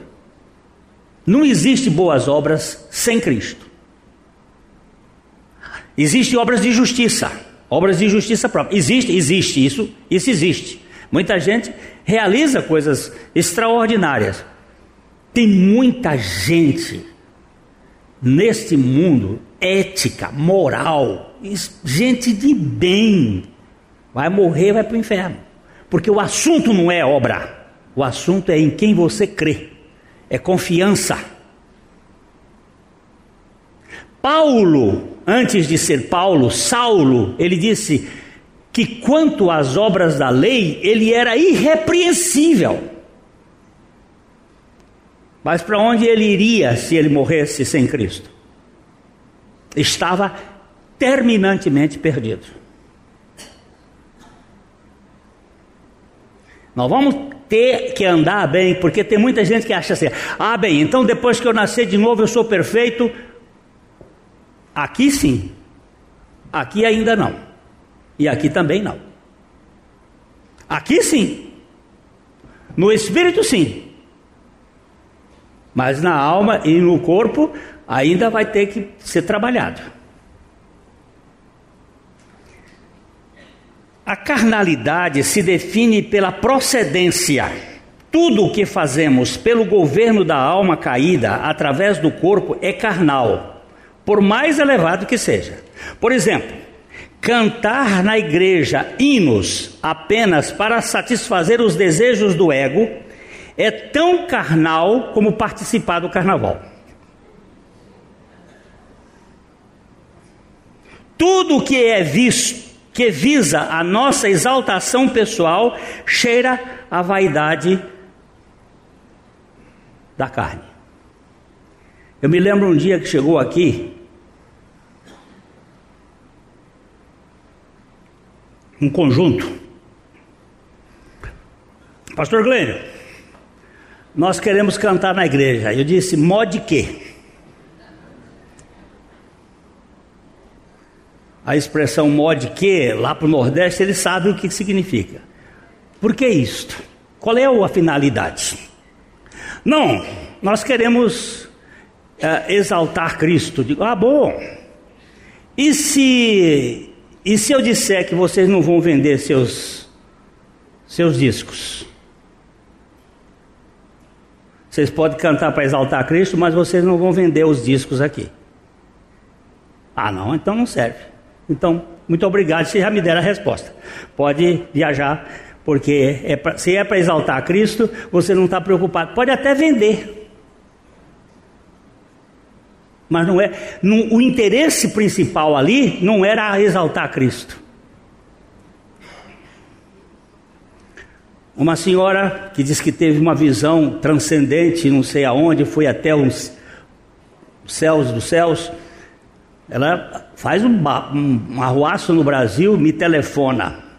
Não existe boas obras sem Cristo. Existem obras de justiça, obras de justiça própria. Existe, existe isso, isso existe. Muita gente realiza coisas extraordinárias. Tem muita gente neste mundo ética, moral, gente de bem, vai morrer, vai para o inferno. Porque o assunto não é obra, o assunto é em quem você crê, é confiança. Paulo, antes de ser Paulo, Saulo, ele disse que quanto às obras da lei, ele era irrepreensível. Mas para onde ele iria se ele morresse sem Cristo? Estava terminantemente perdido. Nós vamos ter que andar bem, porque tem muita gente que acha assim: ah, bem, então depois que eu nascer de novo eu sou perfeito, Aqui sim, aqui ainda não, e aqui também não. Aqui sim, no espírito sim, mas na alma e no corpo ainda vai ter que ser trabalhado. A carnalidade se define pela procedência. Tudo o que fazemos pelo governo da alma caída através do corpo é carnal, por mais elevado que seja. Por exemplo, cantar na igreja hinos apenas para satisfazer os desejos do ego é tão carnal como participar do carnaval. Tudo o que é visto que visa a nossa exaltação pessoal, cheira a vaidade da carne. Eu me lembro um dia que chegou aqui um conjunto. Pastor Glênio, nós queremos cantar na igreja. Eu disse, mod quê? A expressão mod que, lá para o Nordeste, eles sabem o que significa. Por que isto? Qual é a finalidade? Não, nós queremos é, exaltar Cristo. Digo, ah, bom. E se, e se eu disser que vocês não vão vender seus, seus discos? Vocês podem cantar para exaltar Cristo, mas vocês não vão vender os discos aqui. Ah, não, então não serve. Então, muito obrigado, vocês já me deram a resposta. Pode viajar, porque é pra, se é para exaltar Cristo, você não está preocupado. Pode até vender. Mas não é. Não, o interesse principal ali não era exaltar Cristo. Uma senhora que diz que teve uma visão transcendente, não sei aonde, foi até os céus dos céus. Ela faz um, um, arruaço no Brasil, me telefona.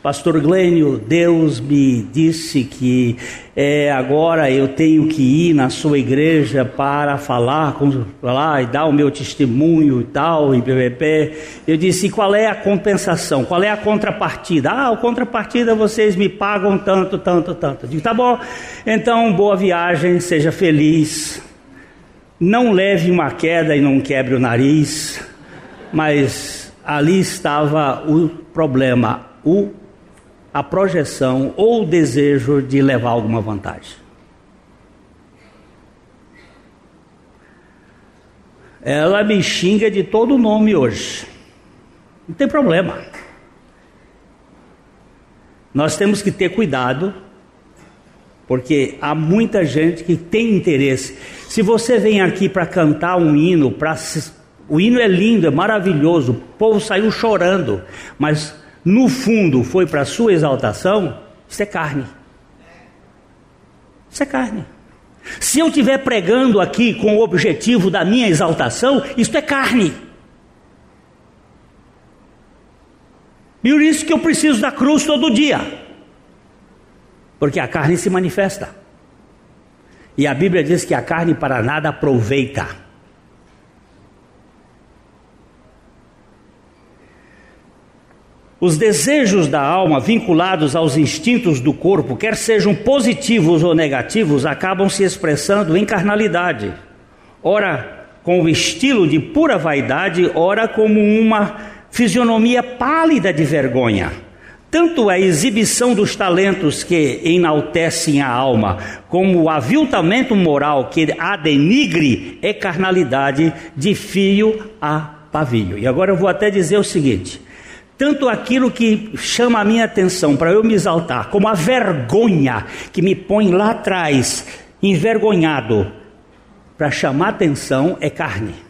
Pastor Glênio, Deus me disse que é, agora eu tenho que ir na sua igreja para falar com lá e dar o meu testemunho e tal, e PPP. Eu disse: qual é a compensação? Qual é a contrapartida? Ah, a contrapartida vocês me pagam tanto, tanto, tanto. Eu digo: tá bom, então boa viagem, seja feliz. Não leve uma queda e não quebre o nariz, mas ali estava o problema, o a projeção ou o desejo de levar alguma vantagem. Ela me xinga de todo nome hoje. Não tem problema. Nós temos que ter cuidado, porque há muita gente que tem interesse. Se você vem aqui para cantar um hino, o hino é lindo, é maravilhoso, o povo saiu chorando, mas no fundo foi para sua exaltação, isso é carne. Isso é carne. Se eu estiver pregando aqui com o objetivo da minha exaltação, isso é carne. E por isso que eu preciso da cruz todo dia. Porque a carne se manifesta. E a Bíblia diz que a carne para nada aproveita. Os desejos da alma vinculados aos instintos do corpo, quer sejam positivos ou negativos, acabam se expressando em carnalidade. Ora, com o estilo de pura vaidade, ora como uma fisionomia pálida de vergonha. Tanto a exibição dos talentos que enaltecem a alma, como o aviltamento moral que a denigre, é carnalidade de fio a pavio. E agora eu vou até dizer o seguinte: tanto aquilo que chama a minha atenção para eu me exaltar, como a vergonha que me põe lá atrás, envergonhado, para chamar atenção, é carne.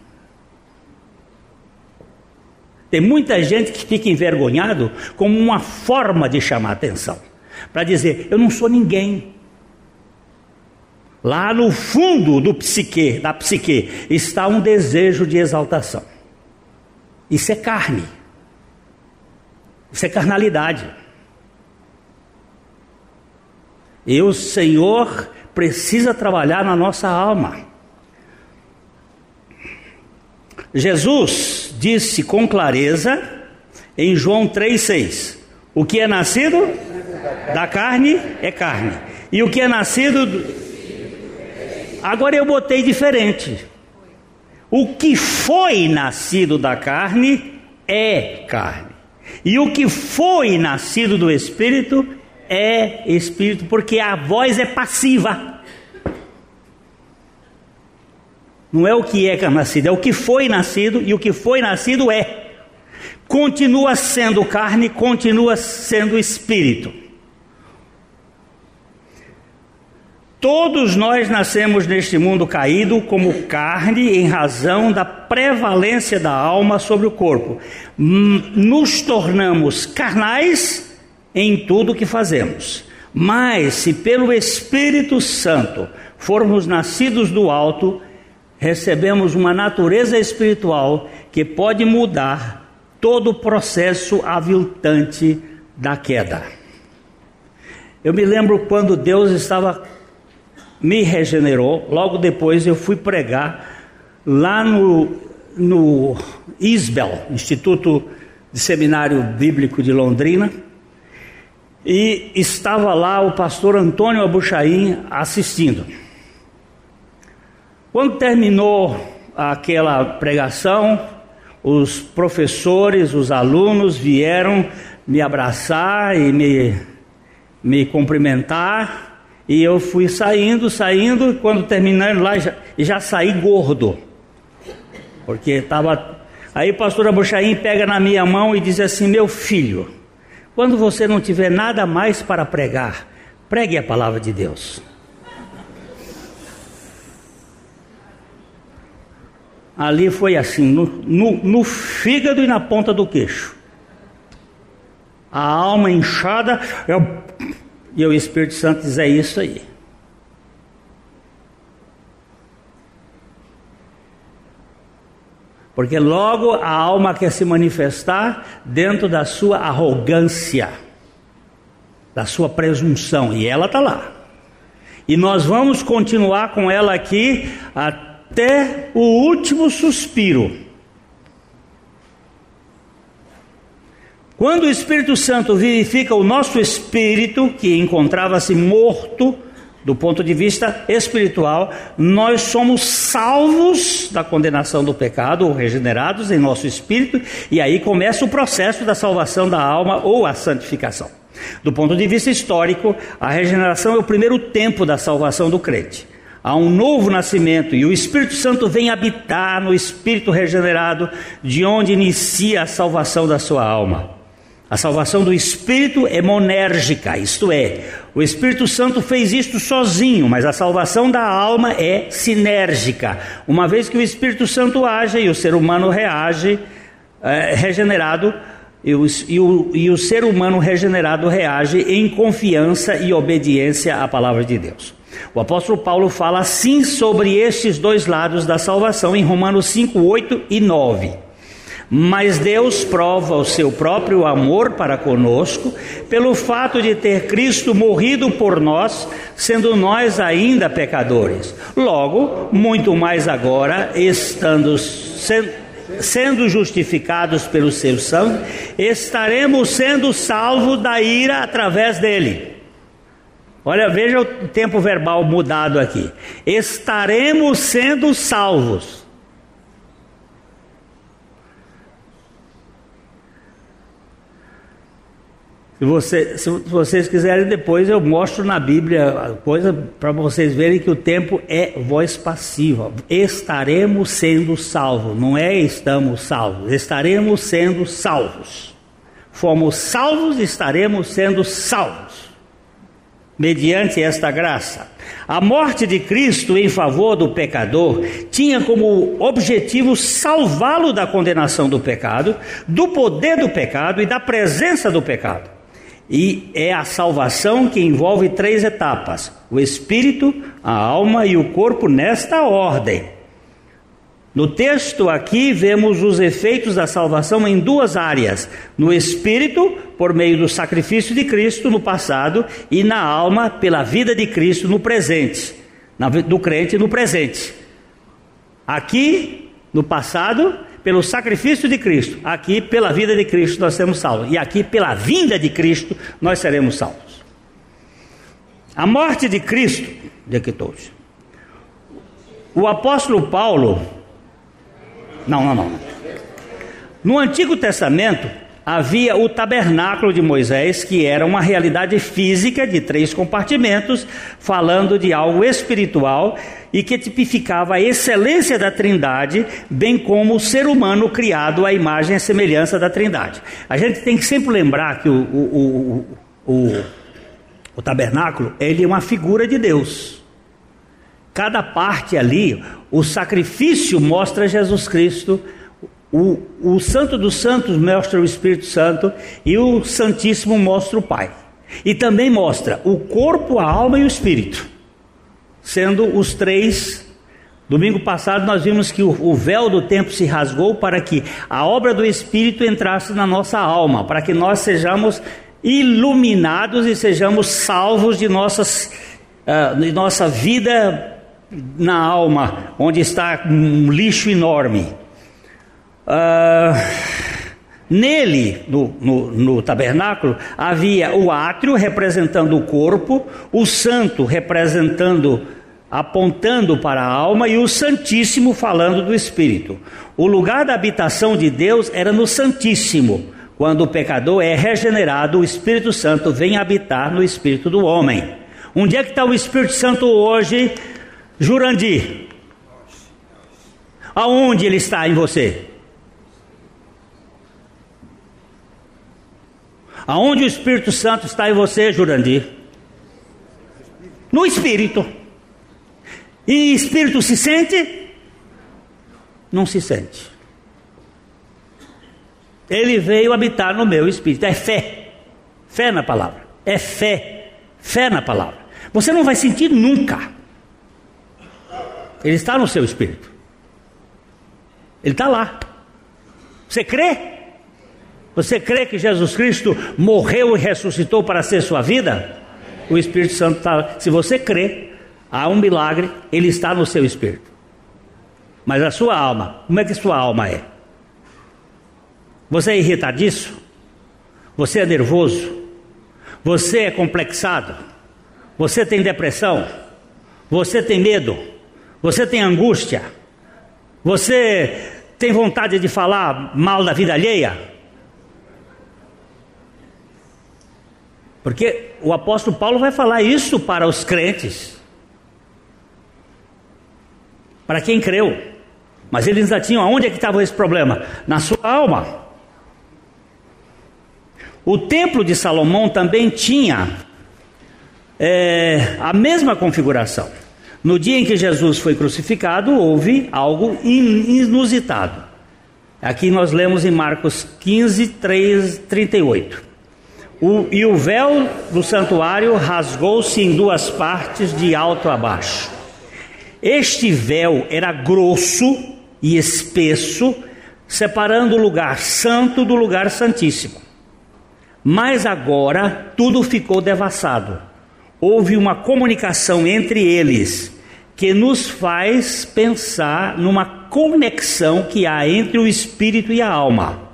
Tem muita gente que fica envergonhado como uma forma de chamar atenção, para dizer: eu não sou ninguém. Lá no fundo do psique, da psique, está um desejo de exaltação. Isso é carne. Isso é carnalidade. E o Senhor precisa trabalhar na nossa alma. Jesus disse com clareza em João 3,6: O que é nascido da carne é carne, e o que é nascido. Do... Agora eu botei diferente. O que foi nascido da carne é carne. E o que foi nascido do Espírito é Espírito, porque a voz é passiva. Não é o que é nascido, é o que foi nascido, e o que foi nascido é. Continua sendo carne, continua sendo espírito. Todos nós nascemos neste mundo caído como carne em razão da prevalência da alma sobre o corpo. Hum, nos tornamos carnais em tudo que fazemos. Mas se pelo Espírito Santo formos nascidos do alto, recebemos uma natureza espiritual que pode mudar todo o processo aviltante da queda. Eu me lembro quando Deus estava me regenerou. Logo depois eu fui pregar lá no, no ISBEL, Instituto de Seminário Bíblico de Londrina, e estava lá o pastor Antônio Abuchaim assistindo. Quando terminou aquela pregação, os professores, os alunos vieram me abraçar e me, me cumprimentar. E eu fui saindo, saindo, quando terminando lá, já, já saí gordo. Porque estava. Aí o pastor Abuchaim pega na minha mão e diz assim: Meu filho, quando você não tiver nada mais para pregar, pregue a palavra de Deus. Ali foi assim, no, no, no fígado e na ponta do queixo. A alma inchada, eu e o Espírito Santo diz: é isso aí. Porque logo a alma quer se manifestar dentro da sua arrogância, da sua presunção, e ela está lá. E nós vamos continuar com ela aqui até o último suspiro. Quando o Espírito Santo vivifica o nosso espírito, que encontrava-se morto do ponto de vista espiritual, nós somos salvos da condenação do pecado, ou regenerados em nosso espírito, e aí começa o processo da salvação da alma ou a santificação. Do ponto de vista histórico, a regeneração é o primeiro tempo da salvação do crente. Há um novo nascimento e o Espírito Santo vem habitar no espírito regenerado, de onde inicia a salvação da sua alma. A salvação do Espírito é monérgica, isto é, o Espírito Santo fez isto sozinho, mas a salvação da alma é sinérgica. Uma vez que o Espírito Santo age e o ser humano reage, é, regenerado, e o, e, o, e o ser humano regenerado reage em confiança e obediência à palavra de Deus. O apóstolo Paulo fala assim sobre estes dois lados da salvação em Romanos 5, 8 e 9. Mas Deus prova o seu próprio amor para conosco pelo fato de ter Cristo morrido por nós, sendo nós ainda pecadores. Logo, muito mais agora, estando sendo justificados pelo seu sangue, estaremos sendo salvos da ira através dele. Olha, veja o tempo verbal mudado aqui. Estaremos sendo salvos. Se, você, se vocês quiserem, depois eu mostro na Bíblia a coisa para vocês verem que o tempo é voz passiva. Estaremos sendo salvos, não é estamos salvos, estaremos sendo salvos. Fomos salvos, estaremos sendo salvos, mediante esta graça. A morte de Cristo em favor do pecador tinha como objetivo salvá-lo da condenação do pecado, do poder do pecado e da presença do pecado. E é a salvação que envolve três etapas: o espírito, a alma e o corpo, nesta ordem. No texto aqui vemos os efeitos da salvação em duas áreas: no espírito, por meio do sacrifício de Cristo no passado, e na alma, pela vida de Cristo no presente, do crente no presente. Aqui, no passado, pelo sacrifício de Cristo, aqui pela vida de Cristo nós seremos salvos, e aqui pela vinda de Cristo nós seremos salvos. A morte de Cristo, de que todos. O apóstolo Paulo, não, não, não. No Antigo Testamento, havia o tabernáculo de Moisés, que era uma realidade física de três compartimentos, falando de algo espiritual e que tipificava a excelência da Trindade, bem como o ser humano criado à imagem e semelhança da Trindade. A gente tem que sempre lembrar que o, o, o, o, o tabernáculo ele é uma figura de Deus. Cada parte ali, o sacrifício mostra Jesus Cristo, o, o Santo dos Santos mostra o Espírito Santo e o Santíssimo mostra o Pai. E também mostra o corpo, a alma e o espírito, sendo os três. Domingo passado nós vimos que o, o véu do tempo se rasgou para que a obra do Espírito entrasse na nossa alma, para que nós sejamos iluminados e sejamos salvos de, nossas, uh, de nossa vida na alma, onde está um lixo enorme. Uh, Nele, no, no, no, tabernáculo, havia o átrio representando o corpo, o santo representando, apontando para a alma, e o santíssimo falando do espírito. O lugar da habitação de Deus era no Santíssimo. Quando o pecador é regenerado, o Espírito Santo vem habitar no espírito do homem. Onde é que está o Espírito Santo hoje, Jurandir? Aonde ele está em você? Aonde o Espírito Santo está em você, Jurandir? No Espírito. E Espírito se sente? Não se sente. Ele veio habitar no meu espírito. É fé. Fé na palavra. É fé. Fé na palavra. Você não vai sentir nunca. Ele está no seu espírito. Ele está lá. Você crê? Você crê que Jesus Cristo morreu e ressuscitou para ser sua vida? O Espírito Santo está. Se você crê, há um milagre, ele está no seu espírito. Mas a sua alma, como é que sua alma é? Você é irritadiço? Você é nervoso? Você é complexado? Você tem depressão? Você tem medo? Você tem angústia? Você tem vontade de falar mal da vida alheia? Porque o apóstolo Paulo vai falar isso para os crentes. Para quem creu. Mas eles já tinham, aonde é que estava esse problema? Na sua alma. O templo de Salomão também tinha é, a mesma configuração. No dia em que Jesus foi crucificado, houve algo inusitado. Aqui nós lemos em Marcos 15, 3, 38. O, e o véu do santuário rasgou-se em duas partes, de alto a baixo. Este véu era grosso e espesso, separando o lugar santo do lugar santíssimo. Mas agora tudo ficou devassado. Houve uma comunicação entre eles que nos faz pensar numa conexão que há entre o espírito e a alma.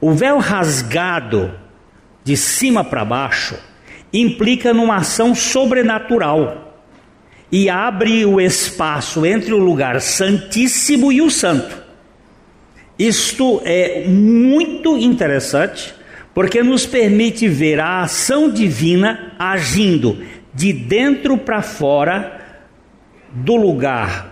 O véu rasgado de cima para baixo, implica numa ação sobrenatural e abre o espaço entre o lugar santíssimo e o santo. Isto é muito interessante, porque nos permite ver a ação divina agindo de dentro para fora do lugar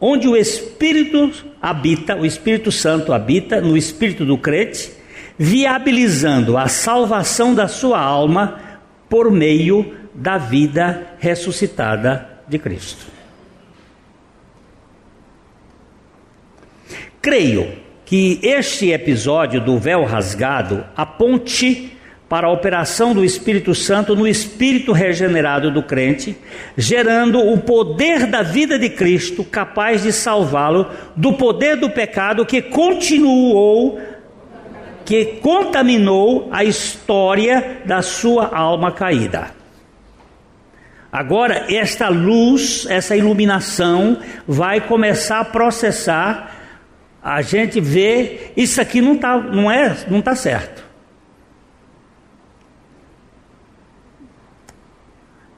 onde o Espírito habita, o Espírito Santo habita, no espírito do crente, viabilizando a salvação da sua alma por meio da vida ressuscitada de Cristo. Creio que este episódio do véu rasgado aponte para a operação do Espírito Santo no espírito regenerado do crente, gerando o poder da vida de Cristo capaz de salvá-lo do poder do pecado que continuou que contaminou a história da sua alma caída. Agora, esta luz, essa iluminação, vai começar a processar. A gente vê, isso aqui não está não é, não tá certo.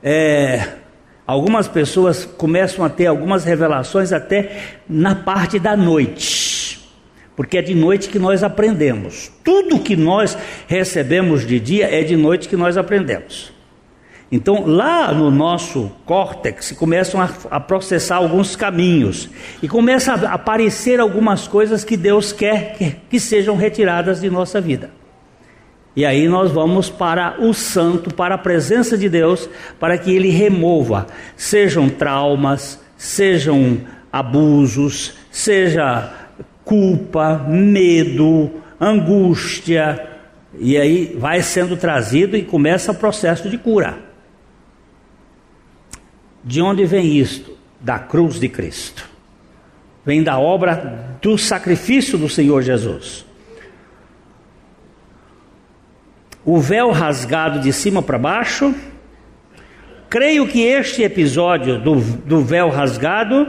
É, algumas pessoas começam a ter algumas revelações até na parte da noite porque é de noite que nós aprendemos. Tudo que nós recebemos de dia é de noite que nós aprendemos. Então, lá no nosso córtex começam a, a, processar alguns caminhos e começa a aparecer algumas coisas que Deus quer que, que sejam retiradas de nossa vida. E aí nós vamos para o santo, para a presença de Deus, para que ele remova, sejam traumas, sejam abusos, seja culpa, medo, angústia, e aí vai sendo trazido e começa o processo de cura. De onde vem isto? Da cruz de Cristo. Vem da obra do sacrifício do Senhor Jesus. O véu rasgado de cima para baixo. Creio que este episódio do, do véu rasgado,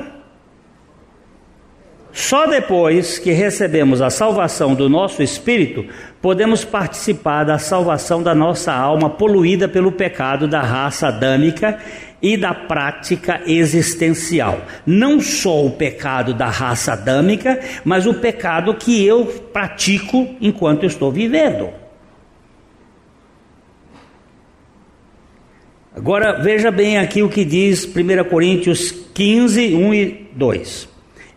só depois que recebemos a salvação do nosso espírito, podemos participar da salvação da nossa alma poluída pelo pecado da raça adâmica e da prática existencial. Não só o pecado da raça adâmica, mas o pecado que eu pratico enquanto estou vivendo. Agora veja bem aqui o que diz 1 Coríntios 15, 1 e 2.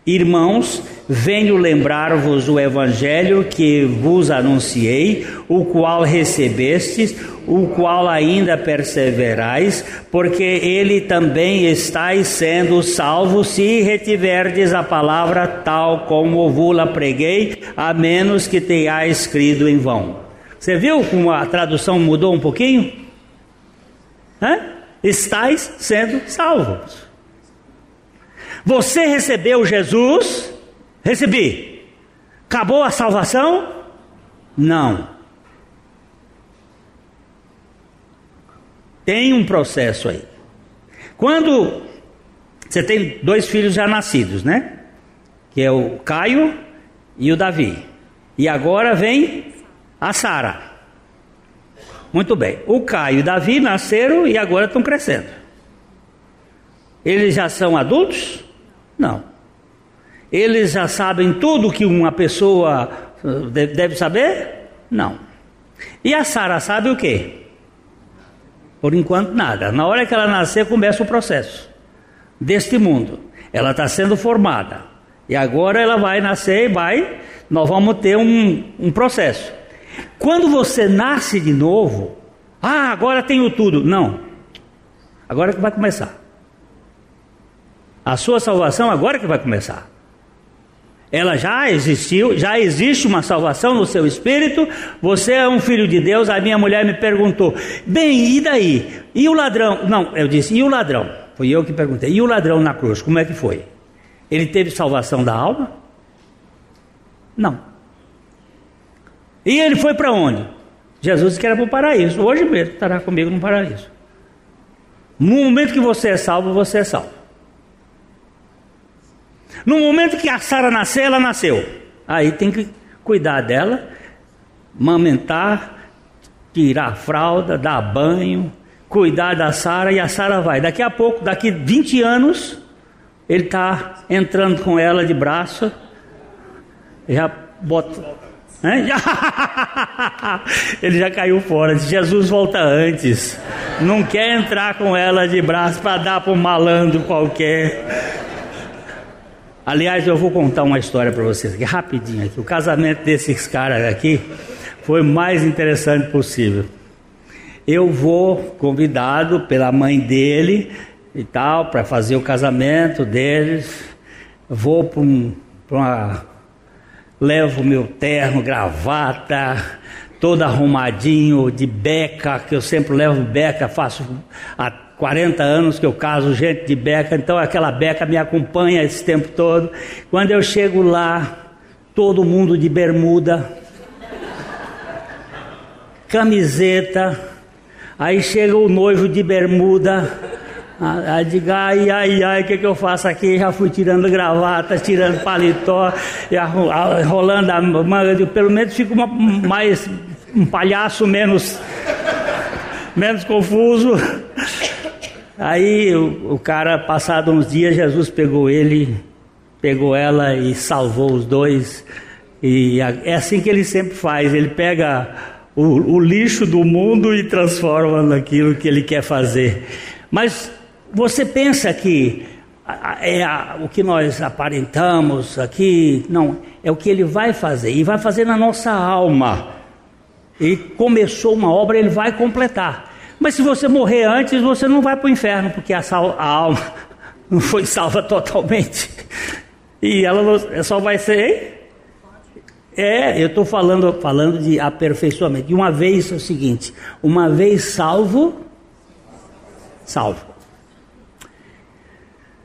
Irmãos, venho lembrar-vos o evangelho que vos anunciei, o qual recebestes, o qual ainda perseverais, porque ele também estáis sendo salvo se retiverdes a palavra tal como vos-la preguei, a menos que tenhais escrito em vão. Você viu como a tradução mudou um pouquinho? Hã? Sendo salvos. Você recebeu Jesus? Recebi. Acabou a salvação? Não. Tem um processo aí. Quando você tem dois filhos já nascidos, né? Que é o Caio e o Davi. E agora vem a Sara. Muito bem. O Caio e Davi nasceram e agora estão crescendo. Eles já são adultos? Não. Eles já sabem tudo que uma pessoa uh, deve saber? Não. E a Sara sabe o quê? Por enquanto nada. Na hora que ela nascer começa o processo deste mundo. Ela está sendo formada. E agora ela vai nascer e vai. Nós vamos ter um, um processo. Quando você nasce de novo, ah, agora tenho tudo. Não. Agora que vai começar. A sua salvação agora que vai começar. Ela já existiu, já existe uma salvação no seu espírito. Você é um filho de Deus. A minha mulher me perguntou: bem, e daí? E o ladrão? Não, eu disse: e o ladrão? Foi eu que perguntei: e o ladrão na cruz? Como é que foi? Ele teve salvação da alma? Não. E ele foi para onde? Jesus que era para o paraíso. Hoje mesmo estará comigo no paraíso. No momento que você é salvo, você é salvo. No momento que a Sara nascer, ela nasceu. Aí tem que cuidar dela, mamentar, tirar a fralda, dar banho, cuidar da Sara e a Sara vai. Daqui a pouco, daqui 20 anos, ele está entrando com ela de braço, já bota Ele já caiu fora. Jesus volta antes. Não quer entrar com ela de braço para dar para um malandro qualquer. Aliás, eu vou contar uma história para vocês aqui, rapidinho aqui. O casamento desses caras aqui foi o mais interessante possível. Eu vou convidado pela mãe dele e tal para fazer o casamento deles. Vou para um, uma levo meu terno, gravata, todo arrumadinho de beca, que eu sempre levo beca, faço há 40 anos que eu caso gente de beca, então aquela beca me acompanha esse tempo todo. Quando eu chego lá, todo mundo de bermuda, camiseta, aí chega o noivo de bermuda, Aí diga, ai, ai, ai, o que, que eu faço aqui? Já fui tirando gravata, tirando paletó, enrolando a manga, pelo menos fico uma, mais um palhaço menos, menos confuso. Aí o, o cara, passado uns dias, Jesus pegou ele, pegou ela e salvou os dois. E é assim que ele sempre faz, ele pega o, o lixo do mundo e transforma naquilo que ele quer fazer. Mas você pensa que é o que nós aparentamos aqui? Não, é o que ele vai fazer, e vai fazer na nossa alma. Ele começou uma obra, ele vai completar. Mas se você morrer antes, você não vai para o inferno, porque a, a, alma não foi salva totalmente. E ela só vai ser. É, eu estou falando, falando de aperfeiçoamento. De uma vez é o seguinte: uma vez salvo, salvo.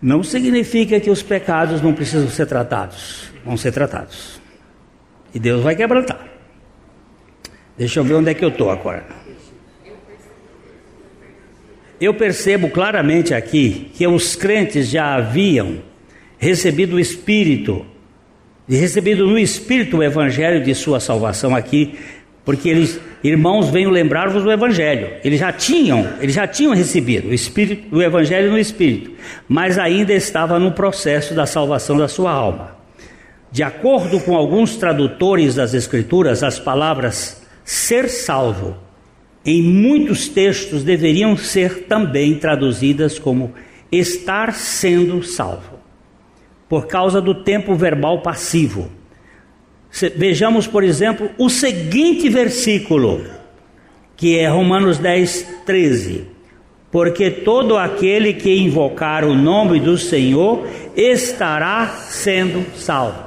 Não significa que os pecados não precisam ser tratados. Vão ser tratados. E Deus vai quebrantar. Deixa eu ver onde é que eu estou agora. Eu percebo claramente aqui que os crentes já haviam recebido o Espírito, e recebido no Espírito o Evangelho de sua salvação aqui, porque eles, irmãos, venham lembrar-vos do Evangelho. Eles já tinham, eles já tinham recebido o Espírito, o Evangelho no Espírito, mas ainda estava no processo da salvação da sua alma. De acordo com alguns tradutores das Escrituras, as palavras ser salvo, em muitos textos deveriam ser também traduzidas como estar sendo salvo, por causa do tempo verbal passivo. Vejamos, por exemplo, o seguinte versículo, que é Romanos 10, 13. Porque todo aquele que invocar o nome do Senhor estará sendo salvo.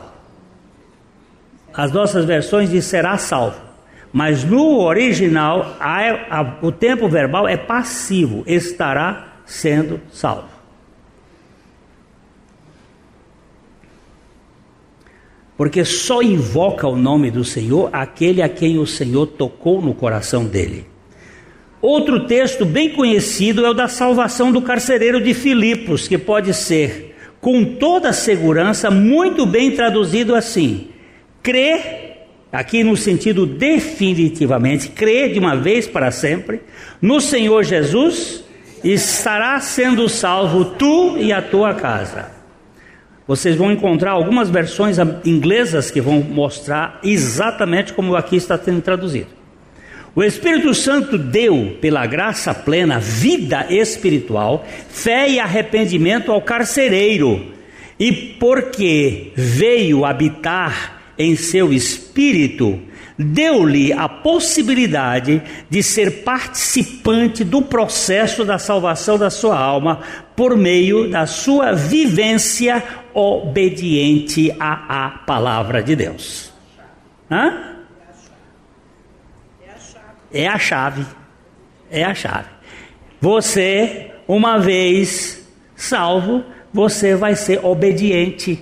As nossas versões dizem será salvo. Mas no original, a, a, o tempo verbal é passivo, estará sendo salvo. Porque só invoca o nome do Senhor aquele a quem o Senhor tocou no coração dele. Outro texto bem conhecido é o da salvação do carcereiro de Filipos, que pode ser, com toda segurança, muito bem traduzido assim: crê aqui no sentido definitivamente, crê de uma vez para sempre no Senhor Jesus, estará sendo salvo tu e a tua casa. Vocês vão encontrar algumas versões inglesas que vão mostrar exatamente como aqui está sendo traduzido. O Espírito Santo deu, pela graça plena, vida espiritual, fé e arrependimento ao carcereiro, e porque veio habitar em seu espírito, deu-lhe a possibilidade de ser participante do processo da salvação da sua alma por meio da sua vivência obediente à, à palavra de Deus. Hã? É a chave. É a chave. Você, uma vez salvo, você vai ser obediente.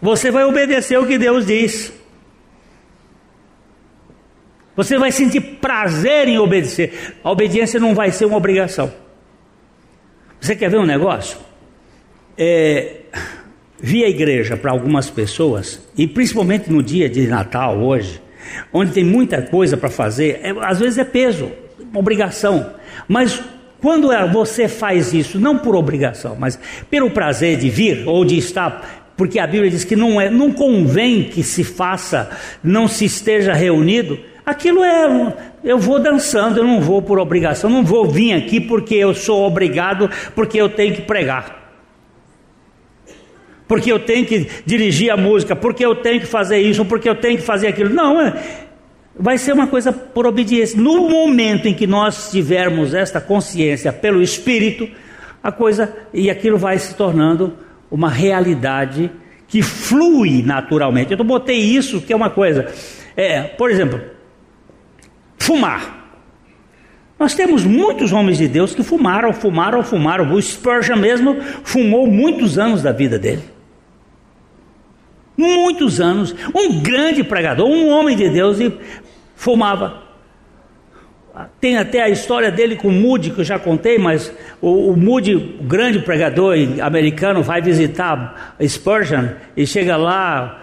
Você vai obedecer o que Deus diz. Você vai sentir prazer em obedecer. A obediência não vai ser uma obrigação. Você quer ver um negócio? É, vi a igreja para algumas pessoas, e principalmente no dia de Natal hoje, onde tem muita coisa para fazer, é, às vezes é peso, obrigação. Mas quando é, você faz isso, não por obrigação, mas pelo prazer de vir ou de estar porque a Bíblia diz que não, é, não convém que se faça, não se esteja reunido. Aquilo é, eu vou dançando, eu não vou por obrigação, não vou vir aqui porque eu sou obrigado, porque eu tenho que pregar. Porque eu tenho que dirigir a música, porque eu tenho que fazer isso, porque eu tenho que fazer aquilo. Não, é, vai ser uma coisa por obediência. No momento em que nós tivermos esta consciência pelo Espírito, a coisa e aquilo vai se tornando uma realidade que flui naturalmente. Eu botei isso, que é uma coisa. É, por exemplo, fumar. Nós temos muitos homens de Deus que fumaram, fumaram, fumaram. O Spurgeon mesmo fumou muitos anos da vida dele. Muitos anos. Um grande pregador, um homem de Deus e fumava. Tem até a história dele com o Moody, que eu já contei, mas o, o Moody, o grande pregador americano, vai visitar Spurgeon e chega lá,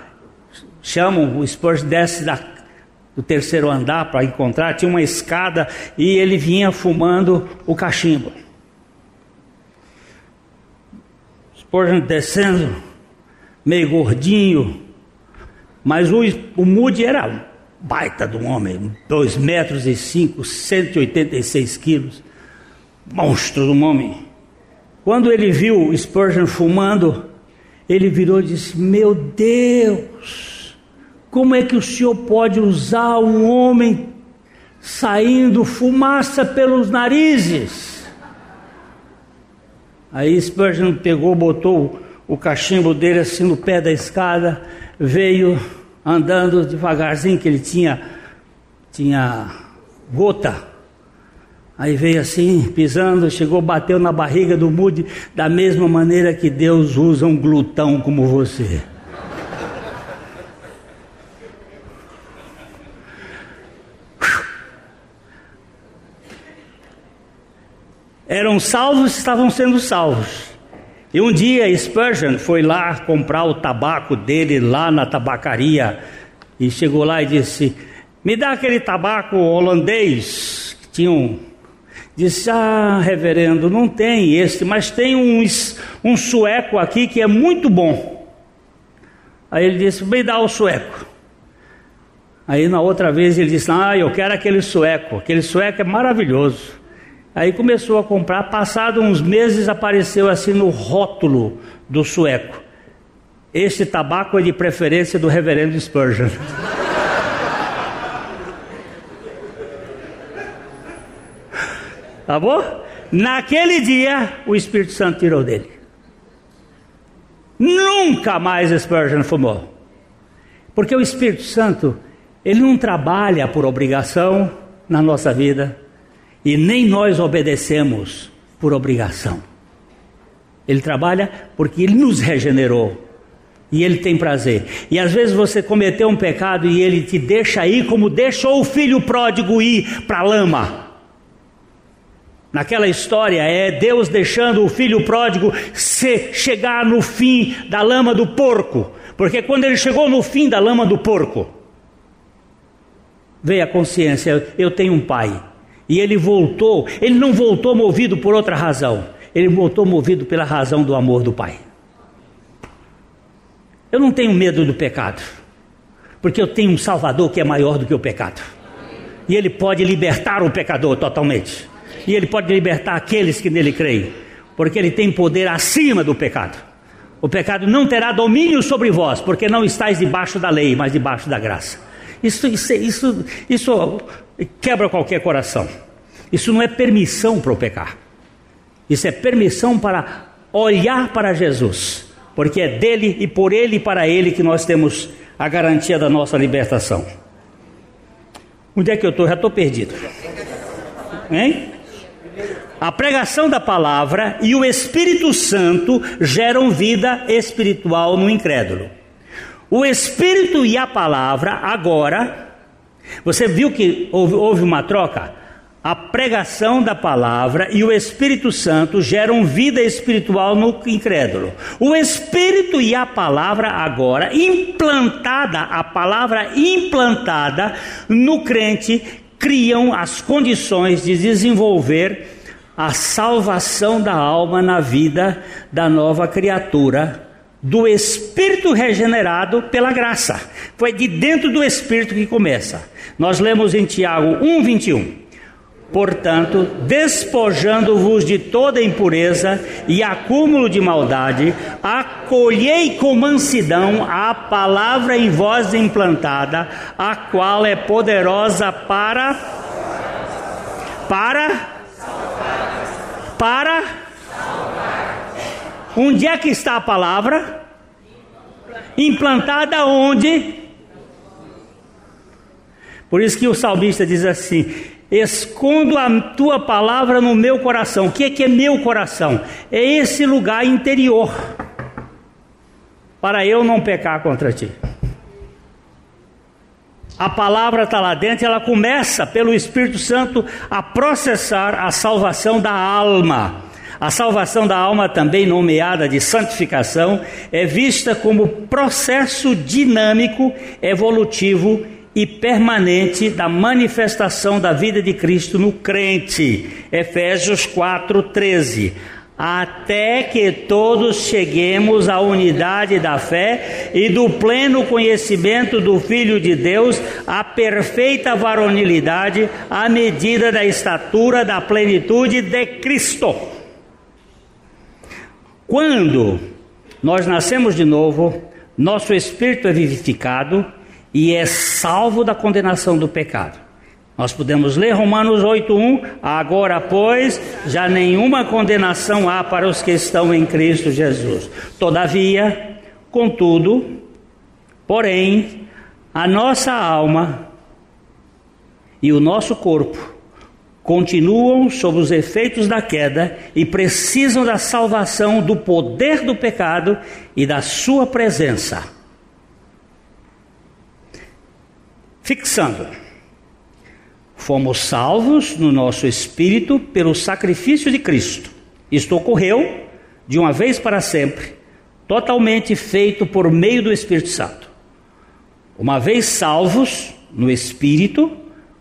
chamam o Spurgeon, desce da, do terceiro andar para encontrar, tinha uma escada e ele vinha fumando o cachimbo. Spurgeon descendo, meio gordinho, mas o, o Moody era baita de um homem, 2 metros e 5, 186 quilos, monstro de um homem. Quando ele viu Spurgeon fumando, ele virou e disse: Meu Deus, Como é que o senhor pode usar um homem saindo fumaça pelos narizes? Aí Spurgeon pegou, botou o cachimbo dele assim no pé da escada, veio andando devagarzinho, que ele tinha, tinha gota. Aí veio assim, pisando, chegou, bateu na barriga do Mude, da mesma maneira que Deus usa um glutão como você. Eram salvos, estavam sendo salvos. E um dia Spurgeon foi lá comprar o tabaco dele lá na tabacaria e chegou lá e disse: Me dá aquele tabaco holandês que tinham. Disse: Ah, reverendo, não tem este, mas tem um, um sueco aqui que é muito bom. Aí ele disse: Me dá o sueco. Aí na outra vez ele disse: Ah, eu quero aquele sueco, aquele sueco é maravilhoso. Aí começou a comprar, passado uns meses apareceu assim no rótulo do sueco. Este tabaco é de preferência do reverendo Spurgeon. tá bom? Naquele dia, o Espírito Santo tirou dele. Nunca mais Spurgeon fumou. Porque o Espírito Santo, ele não trabalha por obrigação na nossa vida e nem nós obedecemos por obrigação. Ele trabalha porque ele nos regenerou. E ele tem prazer. E às vezes você cometeu um pecado e ele te deixa ir como deixou o filho pródigo ir para a lama. Naquela história é Deus deixando o filho pródigo se chegar no fim da lama do porco. Porque quando ele chegou no fim da lama do porco, veio a consciência: eu tenho um pai e ele voltou, ele não voltou movido por outra razão, ele voltou movido pela razão do amor do Pai. Eu não tenho medo do pecado, porque eu tenho um Salvador que é maior do que o pecado. E ele pode libertar o pecador totalmente. E ele pode libertar aqueles que nele creem, porque ele tem poder acima do pecado. O pecado não terá domínio sobre vós, porque não estáis debaixo da lei, mas debaixo da graça. Isso, isso, isso, isso quebra qualquer coração. Isso não é permissão para o pecar. Isso é permissão para olhar para Jesus, porque é dele e por ele e para ele que nós temos a garantia da nossa libertação. Onde é que eu estou? Já estou perdido. Hein? A pregação da palavra e o Espírito Santo geram vida espiritual no incrédulo. O Espírito e a palavra agora você viu que houve, houve uma troca? A pregação da palavra e o Espírito Santo geram vida espiritual no incrédulo. O Espírito e a palavra agora implantada, a palavra implantada no crente criam as condições de desenvolver a salvação da alma na vida da nova criatura do espírito regenerado pela graça. Foi de dentro do espírito que começa. Nós lemos em Tiago 1:21. Portanto, despojando-vos de toda impureza e acúmulo de maldade, acolhei com mansidão a palavra em vós implantada, a qual é poderosa para para para Onde é que está a palavra? Implantada onde? Por isso que o salmista diz assim: Escondo a tua palavra no meu coração. O que é, que é meu coração? É esse lugar interior, para eu não pecar contra ti. A palavra está lá dentro ela começa pelo Espírito Santo a processar a salvação da alma. A salvação da alma, também nomeada de santificação, é vista como processo dinâmico, evolutivo e permanente da manifestação da vida de Cristo no crente. Efésios 4:13. Até que todos cheguemos à unidade da fé e do pleno conhecimento do Filho de Deus, à perfeita varonilidade, à medida da estatura da plenitude de Cristo. Quando nós nascemos de novo, nosso espírito é vivificado e é salvo da condenação do pecado. Nós podemos ler Romanos 8:1, agora pois já nenhuma condenação há para os que estão em Cristo Jesus. Todavia, contudo, porém, a nossa alma e o nosso corpo continuam sob os efeitos da queda e precisam da salvação do poder do pecado e da sua presença. Fixando. Fomos salvos no nosso espírito pelo sacrifício de Cristo. Isto ocorreu de uma vez para sempre, totalmente feito por meio do Espírito Santo. Uma vez salvos no espírito,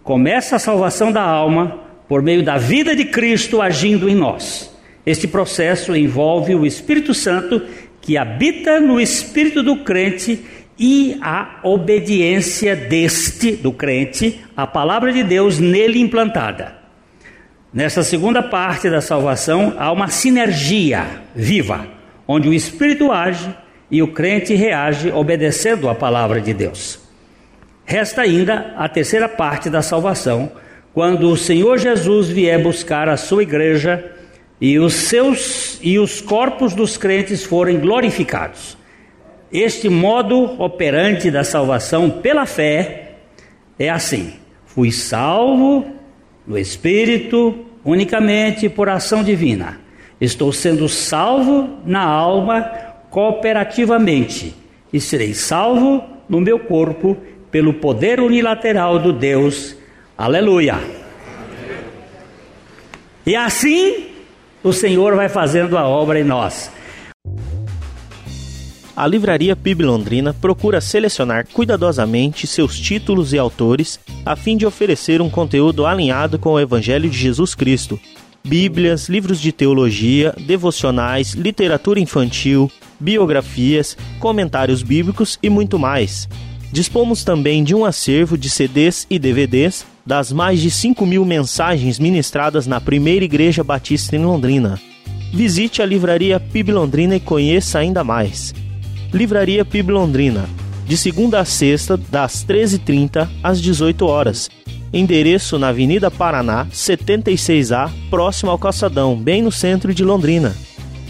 começa a salvação da alma por meio da vida de Cristo agindo em nós. Este processo envolve o Espírito Santo que habita no espírito do crente e a obediência deste, do crente, à palavra de Deus nele implantada. Nessa segunda parte da salvação, há uma sinergia viva, onde o Espírito age e o crente reage obedecendo à palavra de Deus. Resta ainda a terceira parte da salvação, quando o Senhor Jesus vier buscar a sua igreja e os seus e os corpos dos crentes forem glorificados. Este modo operante da salvação pela fé é assim: fui salvo no Espírito unicamente por ação divina. Estou sendo salvo na alma cooperativamente e serei salvo no meu corpo pelo poder unilateral do Deus. Aleluia. E assim o Senhor vai fazendo a obra em nós a Livraria PIB Londrina procura selecionar cuidadosamente seus títulos e autores a fim de oferecer um conteúdo alinhado com o Evangelho de Jesus Cristo. Bíblias, livros de teologia, devocionais, literatura infantil, biografias, comentários bíblicos e muito mais. Dispomos também de um acervo de CDs e DVDs das mais de 5 mil mensagens ministradas na primeira Igreja Batista em Londrina. Visite a livraria PIB Londrina e conheça ainda mais. Livraria PIB Londrina, de segunda a sexta, das 13h30 às 18 horas. Endereço na Avenida Paraná, 76A, próximo ao Calçadão, bem no centro de Londrina.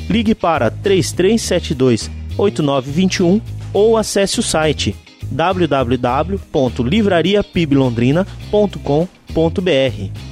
Ligue para 3372 8921 ou acesse o site www.livrariapiblondrina.com.br.